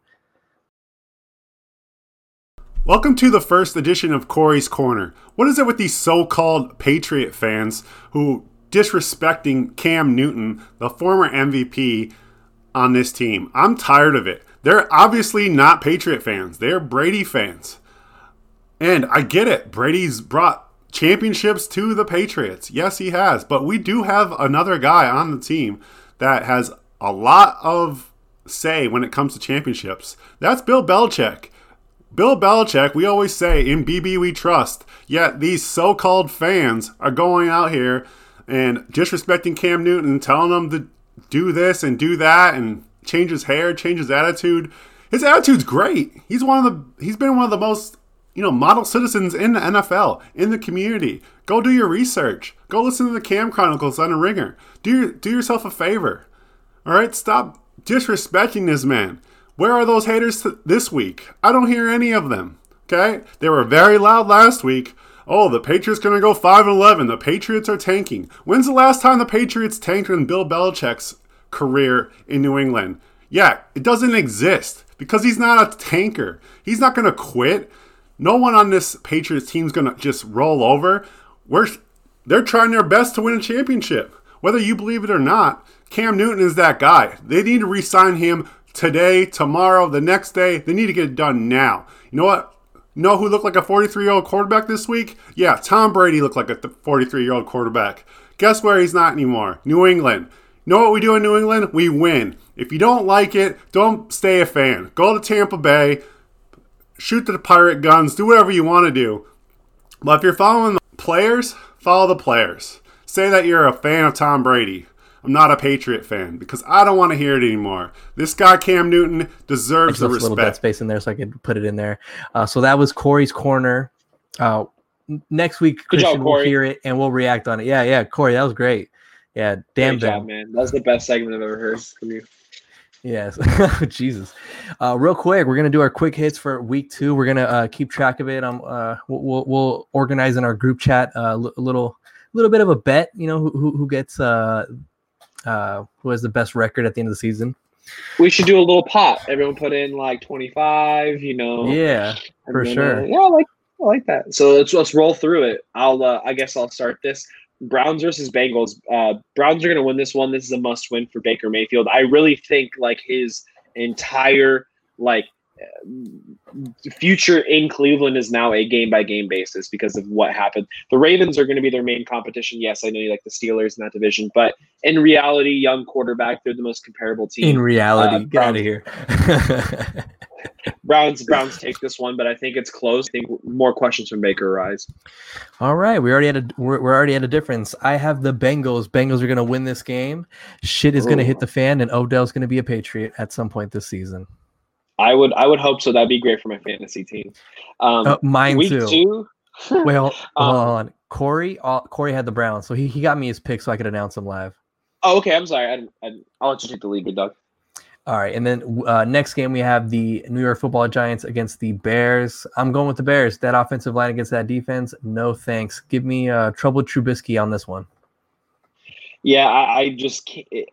Welcome to the first edition of Corey's Corner. What is it with these so called Patriot fans who disrespecting Cam Newton, the former MVP, on this team? I'm tired of it. They're obviously not Patriot fans, they're Brady fans. And I get it. Brady's brought championships to the Patriots. Yes, he has. But we do have another guy on the team that has a lot of say when it comes to championships. That's Bill Belichick. Bill Belichick, we always say, in BB we trust. Yet these so called fans are going out here and disrespecting Cam Newton, telling him to do this and do that and change his hair, change his attitude. His attitude's great. He's one of the he's been one of the most, you know, model citizens in the NFL, in the community. Go do your research. Go listen to the Cam Chronicles on a ringer. Do your, do yourself a favor. All right, stop disrespecting this man. Where are those haters this week? I don't hear any of them. Okay? They were very loud last week. Oh, the Patriots to go 5 and 11. The Patriots are tanking. When's the last time the Patriots tanked in Bill Belichick's career in New England? Yeah, it doesn't exist because he's not a tanker. He's not to quit. No one on this Patriots team is going to just roll over. We're, they're trying their best to win a championship. Whether you believe it or not, Cam Newton is that guy. They need to re sign him today, tomorrow, the next day. They need to get it done now. You know what? You know who looked like a 43 year old quarterback this week? Yeah, Tom Brady looked like a 43 year old quarterback. Guess where he's not anymore? New England. You know what we do in New England? We win. If you don't like it, don't stay a fan. Go to Tampa Bay, shoot the pirate guns, do whatever you want to do. But if you're following the players, follow the players. Say that you're a fan of Tom Brady. I'm not a Patriot fan because I don't want to hear it anymore. This guy Cam Newton deserves the respect. A little bed space in there so I could put it in there. Uh, so that was Corey's corner. Uh, next week, Christian job, will hear it and we'll react on it. Yeah, yeah, Corey, that was great. Yeah, damn great job, man. That's the best segment I've ever heard from you. Yes, Jesus. Uh, real quick, we're gonna do our quick hits for week two. We're gonna uh, keep track of it. Um, uh, we'll, we'll organize in our group chat uh, a little little bit of a bet. You know, who who gets uh uh, who has the best record at the end of the season. We should do a little pot. Everyone put in like twenty five. You know. Yeah, for then, sure. Uh, yeah, I like I like that. So let's let's roll through it. I'll uh, I guess I'll start this. Browns versus Bengals. Uh, Browns are going to win this one. This is a must win for Baker Mayfield. I really think like his entire like future in Cleveland is now a game by game basis because of what happened. The Ravens are going to be their main competition. Yes, I know you like the Steelers in that division, but in reality, young quarterback, they're the most comparable team. In reality, uh, get out of here. Browns Browns take this one, but I think it's close. I think more questions from Baker arise. All right, we already had a we're, we're already at a difference. I have the Bengals. Bengals are going to win this game. Shit is going to hit the fan, and Odell's going to be a Patriot at some point this season. I would I would hope so. That'd be great for my fantasy team. Um, uh, mine week too. Two, well, um, hold on. Corey uh, Corey had the Browns, so he, he got me his pick so I could announce him live. Oh, okay. I'm sorry. I, I, will let you take the lead, good dog. All right, and then uh, next game we have the New York Football Giants against the Bears. I'm going with the Bears. That offensive line against that defense, no thanks. Give me uh, trouble Trubisky on this one. Yeah, I, I just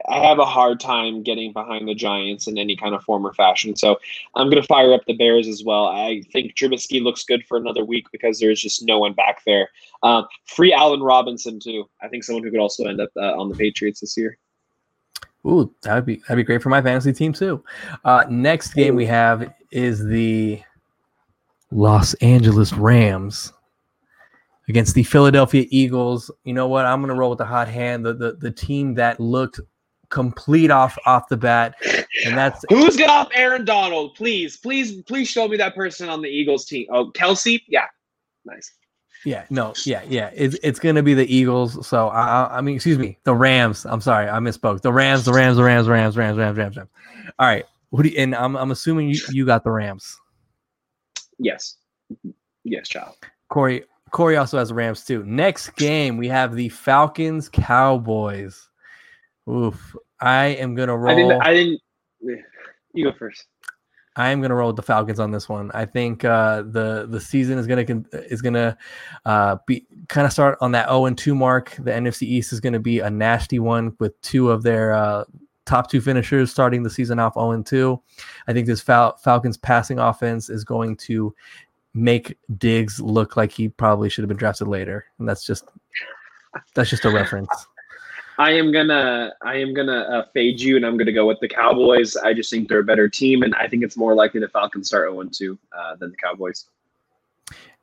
I have a hard time getting behind the Giants in any kind of form or fashion. So I'm going to fire up the Bears as well. I think Trubisky looks good for another week because there's just no one back there. Um, free Allen Robinson too. I think someone who could also end up uh, on the Patriots this year. Ooh, that would be that'd be great for my fantasy team too. Uh, next game we have is the Los Angeles Rams against the Philadelphia Eagles. You know what? I'm gonna roll with the hot hand, the the, the team that looked complete off off the bat, and that's who's got off Aaron Donald. Please, please, please show me that person on the Eagles team. Oh, Kelce. yeah, nice. Yeah, no, yeah, yeah. It's it's gonna be the Eagles. So I, I mean, excuse me, the Rams. I'm sorry, I misspoke. The Rams, the Rams, the Rams, Rams, Rams, Rams, Rams, Rams. All right. What do you, and I'm I'm assuming you, you got the Rams. Yes. Yes, child. Corey Corey also has the Rams too. Next game we have the Falcons Cowboys. Oof. I am gonna roll. I didn't. I didn't. You go first. I am going to roll with the Falcons on this one. I think uh, the the season is going to is going to uh, be kind of start on that 0 and 2 mark. The NFC East is going to be a nasty one with two of their uh, top two finishers starting the season off 0 and 2. I think this Fal- Falcons passing offense is going to make Diggs look like he probably should have been drafted later, and that's just that's just a reference. I am gonna I am gonna uh, fade you, and I'm gonna go with the Cowboys. I just think they're a better team, and I think it's more likely the Falcons start 0 2 uh, than the Cowboys.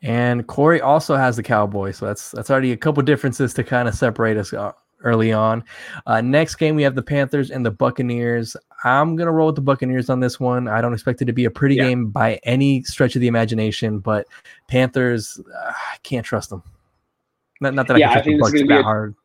And Corey also has the Cowboys, so that's that's already a couple differences to kind of separate us uh, early on. Uh, next game we have the Panthers and the Buccaneers. I'm gonna roll with the Buccaneers on this one. I don't expect it to be a pretty yeah. game by any stretch of the imagination, but Panthers, uh, I can't trust them. Not, not that yeah, I can trust I think the Bucs that a, hard.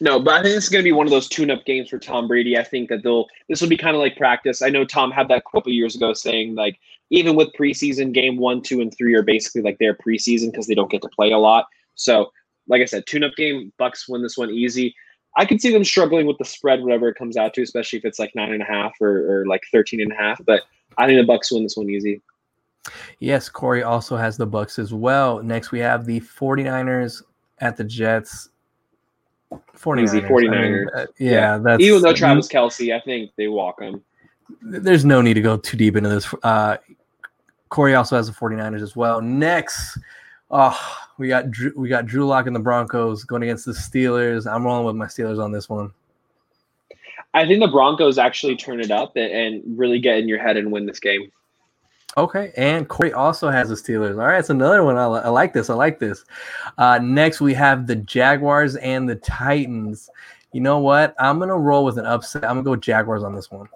No, but I think this is going to be one of those tune-up games for Tom Brady. I think that they'll this will be kind of like practice. I know Tom had that a couple years ago saying like even with preseason, game one, two, and three are basically like their preseason because they don't get to play a lot. So, like I said, tune-up game. Bucs win this one easy. I could see them struggling with the spread, whatever it comes out to, especially if it's like nine and a half or, or like 13 and a half. But I think the Bucs win this one easy. Yes, Corey also has the Bucs as well. Next, we have the 49ers at the Jets. 49ers. Easy 49ers. I mean, uh, yeah, yeah, that's even though Travis Kelce, I think they walk him. There's no need to go too deep into this. Uh, Corey also has the 49ers as well. Next, oh, we got Drew, we got Drew Lock and the Broncos going against the Steelers. I'm rolling with my Steelers on this one. I think the Broncos actually turn it up and, and really get in your head and win this game. Okay, and Corey also has the Steelers. All right, it's another one. I, I like this. I like this. Uh, next, we have the Jaguars and the Titans. You know what? I'm gonna roll with an upset. I'm gonna go Jaguars on this one.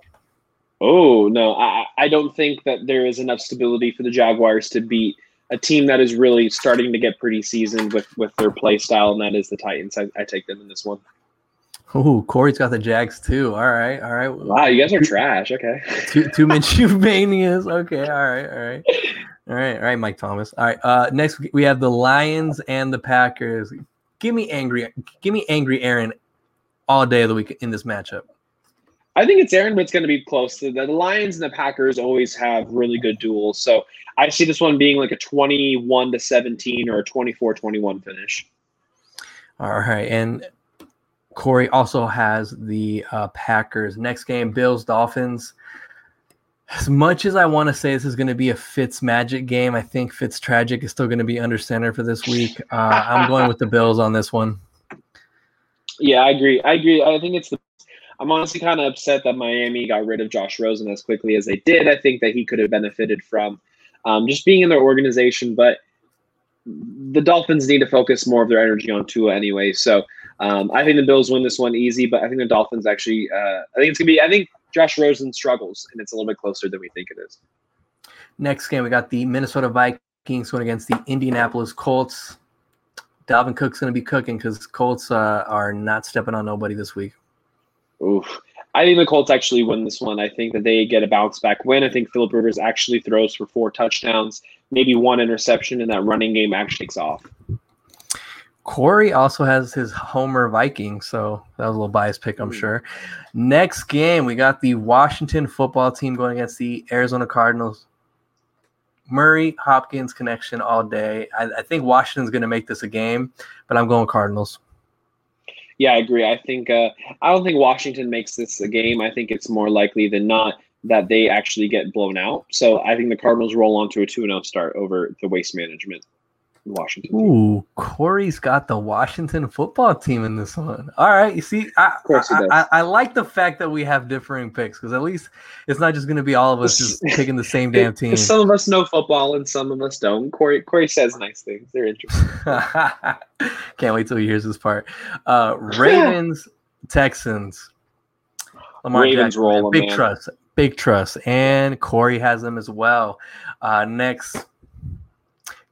Oh no, I, I don't think that there is enough stability for the Jaguars to beat a team that is really starting to get pretty seasoned with with their play style, and that is the Titans. I, I take them in this one. Oh, Corey's got the Jags too. All right, all right. Wow, you guys are trash. Okay. two two Minshew manias. Okay, all right, all right, all right, all right. Mike Thomas. All right. Uh, next we have the Lions and the Packers. Give me angry. Give me angry Aaron all day of the week in this matchup. I think it's Aaron, but it's going to be close. The, the Lions and the Packers always have really good duels. So I see this one being like a 21 to 17 or a 24 21 finish. All right. And Corey also has the uh, Packers. Next game, Bills Dolphins. As much as I want to say this is going to be a Fitz Magic game, I think Fitz Tragic is still going to be under center for this week. Uh, I'm going with the Bills on this one. Yeah, I agree. I agree. I think it's the. I'm honestly kind of upset that Miami got rid of Josh Rosen as quickly as they did. I think that he could have benefited from um, just being in their organization, but the Dolphins need to focus more of their energy on Tua anyway. So um, I think the Bills win this one easy, but I think the Dolphins actually. Uh, I think it's gonna be. I think Josh Rosen struggles, and it's a little bit closer than we think it is. Next game, we got the Minnesota Vikings going against the Indianapolis Colts. Dalvin Cook's going to be cooking because Colts uh, are not stepping on nobody this week. Oof. I think the Colts actually win this one. I think that they get a bounce back win. I think Philip Rivers actually throws for four touchdowns, maybe one interception, and that running game actually takes off. Corey also has his Homer Viking, so that was a little biased pick, I'm sure. Next game, we got the Washington football team going against the Arizona Cardinals. Murray Hopkins connection all day. I, I think Washington's going to make this a game, but I'm going Cardinals. Yeah, I agree. I think uh, I don't think Washington makes this a game. I think it's more likely than not that they actually get blown out. So I think the Cardinals roll onto a 2 0 start over the waste management. Washington. Ooh, Corey's got the Washington football team in this one. All right, you see, I I, I, I, like the fact that we have differing picks because at least it's not just going to be all of us just picking the same damn team. Some of us know football and some of us don't. Corey Corey says nice things. They're interesting. Can't wait till he hears this part. Uh, Ravens, Texans. Lamar Ravens Jackson, roll big man. trust, big trust, and Corey has them as well. Uh, next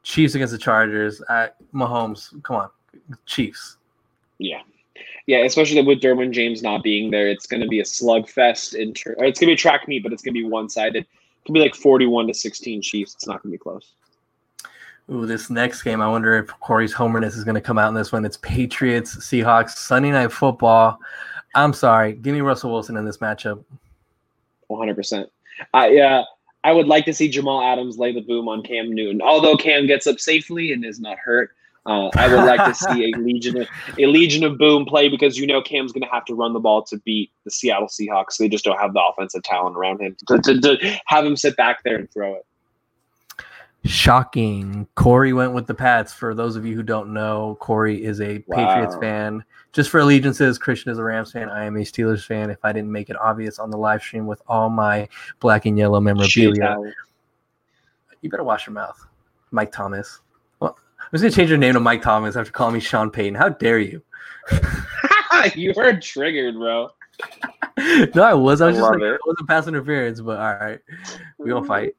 Chiefs against the Chargers. At Mahomes, come on, Chiefs. Yeah, yeah, especially with Derwin James not being there, it's going to be a slugfest. In ter- it's going to be a track meet, but it's going to be one sided. It can be like forty-one to sixteen Chiefs. It's not going to be close. Ooh, this next game, I wonder if Corey's homerness is going to come out in this one. It's Patriots, Seahawks, Sunday Night Football. I'm sorry, give me Russell Wilson in this matchup. 100. percent I uh, I would like to see Jamal Adams lay the boom on Cam Newton. Although Cam gets up safely and is not hurt, uh, I would like to see a legion of a legion of boom play because you know Cam's going to have to run the ball to beat the Seattle Seahawks. They just don't have the offensive talent around him to, to, to have him sit back there and throw it. Shocking. Corey went with the Pats. For those of you who don't know, Corey is a wow. Patriots fan. Just for allegiances, Christian is a Rams fan. I am a Steelers fan. If I didn't make it obvious on the live stream with all my black and yellow memorabilia, you better wash your mouth, Mike Thomas. Well, I was gonna change your name to Mike Thomas after calling me Sean Payton. How dare you? you were triggered, bro. no, I was. I was I just like, it. it wasn't pass interference, but all right, we don't fight.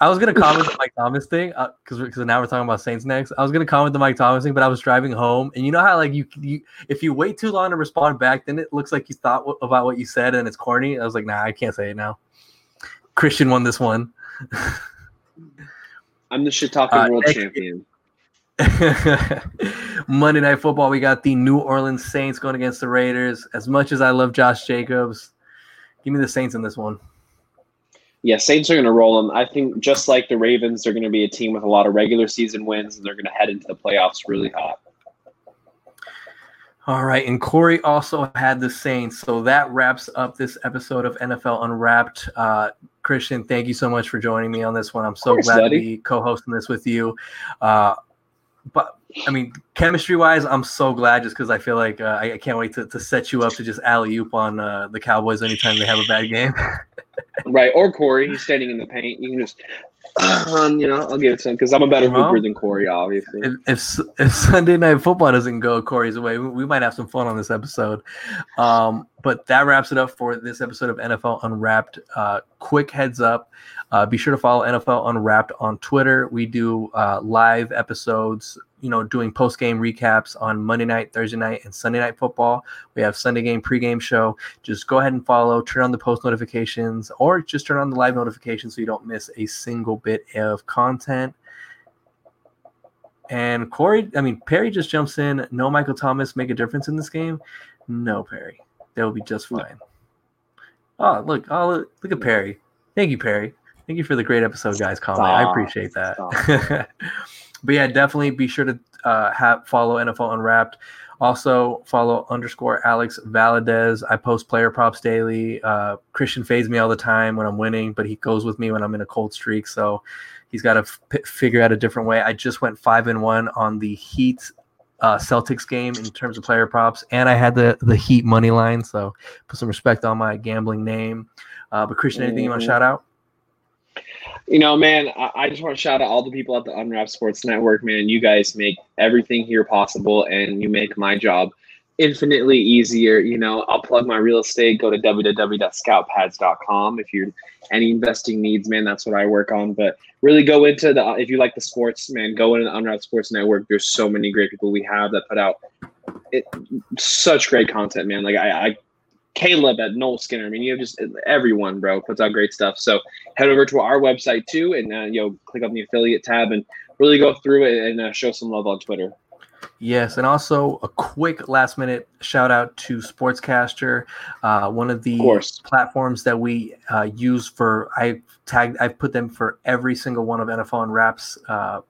I was gonna comment the Mike Thomas thing because uh, because now we're talking about Saints next. I was gonna comment the Mike Thomas thing, but I was driving home, and you know how like you, you if you wait too long to respond back, then it looks like you thought w- about what you said and it's corny. I was like, nah, I can't say it now. Christian won this one. I'm the shit talking uh, world champion. Monday Night Football, we got the New Orleans Saints going against the Raiders. As much as I love Josh Jacobs, give me the Saints in this one yeah, Saints are going to roll them. I think just like the Ravens, they're going to be a team with a lot of regular season wins, and they're going to head into the playoffs really hot. All right, and Corey also had the Saints, so that wraps up this episode of NFL Unwrapped. Uh, Christian, thank you so much for joining me on this one. I'm so course, glad buddy. to be co-hosting this with you. Uh, but I mean, chemistry wise, I'm so glad just because I feel like uh, I, I, can't wait to, to set you up to just alley oop on uh, the Cowboys anytime they have a bad game. right, or Corey, he's standing in the paint. You can just, um, you know, I'll give it to him because I'm a better hooper than Corey, obviously. If, if, if Sunday Night Football doesn't go Corey's way, we, we might have some fun on this episode. Um, but that wraps it up for this episode of NFL Unwrapped. Uh, quick heads up. Uh, be sure to follow NFL Unwrapped on Twitter. We do uh, live episodes you know, doing post game recaps on Monday night, Thursday night, and Sunday night football. We have Sunday game pregame show. Just go ahead and follow, turn on the post notifications, or just turn on the live notifications so you don't miss a single bit of content. And Corey, I mean, Perry just jumps in. No Michael Thomas make a difference in this game? No, Perry. They'll be just fine. Oh, look. Oh, look at Perry. Thank you, Perry. Thank you for the great episode, guys. Comment. I appreciate that. but yeah, definitely be sure to uh, have follow NFL Unwrapped. Also follow underscore Alex Valadez. I post player props daily. Uh, Christian fades me all the time when I'm winning, but he goes with me when I'm in a cold streak. So he's got to f- figure out a different way. I just went five and one on the Heat uh, Celtics game in terms of player props, and I had the the Heat money line. So put some respect on my gambling name. Uh, but Christian, anything you want to shout out? You know, man, I, just want to shout out all the people at the Unwrap Sports Network, man. You guys make everything here possible, and you make my job infinitely easier. You know, I'll plug my real estate. Go to www.scoutpads.com if you're any investing needs, man. That's what I work on. But really go into the if you like the sports, man. Go into the Unwrap Sports Network. There's so many great people we have that put out it, such great content, man. Like I, I Caleb at Noel Skinner. I mean, you have just everyone, bro, puts out great stuff. So head over to our website too, and uh, you know, click on the affiliate tab and really go through it and uh, show some love on Twitter. Yes, and also a quick last minute shout out to Sportscaster, uh, one of the Of platforms that we uh, use for. I tagged, I've put them for every single one of NFL and Raps uh,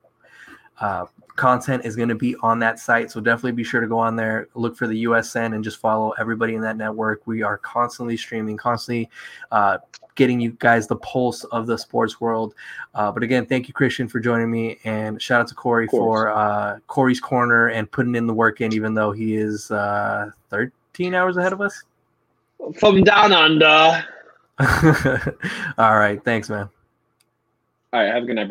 uh, content is going to be on that site. So definitely be sure to go on there, look for the USN, and just follow everybody in that network. We are constantly streaming, constantly uh, getting you guys the pulse of the sports world. Uh, but again, thank you, Christian, for joining me, and shout out to Corey for uh, Corey's corner and putting in the work in, even though he is uh, 13 hours ahead of us. From down under. All right, thanks, man. All right, have a good night.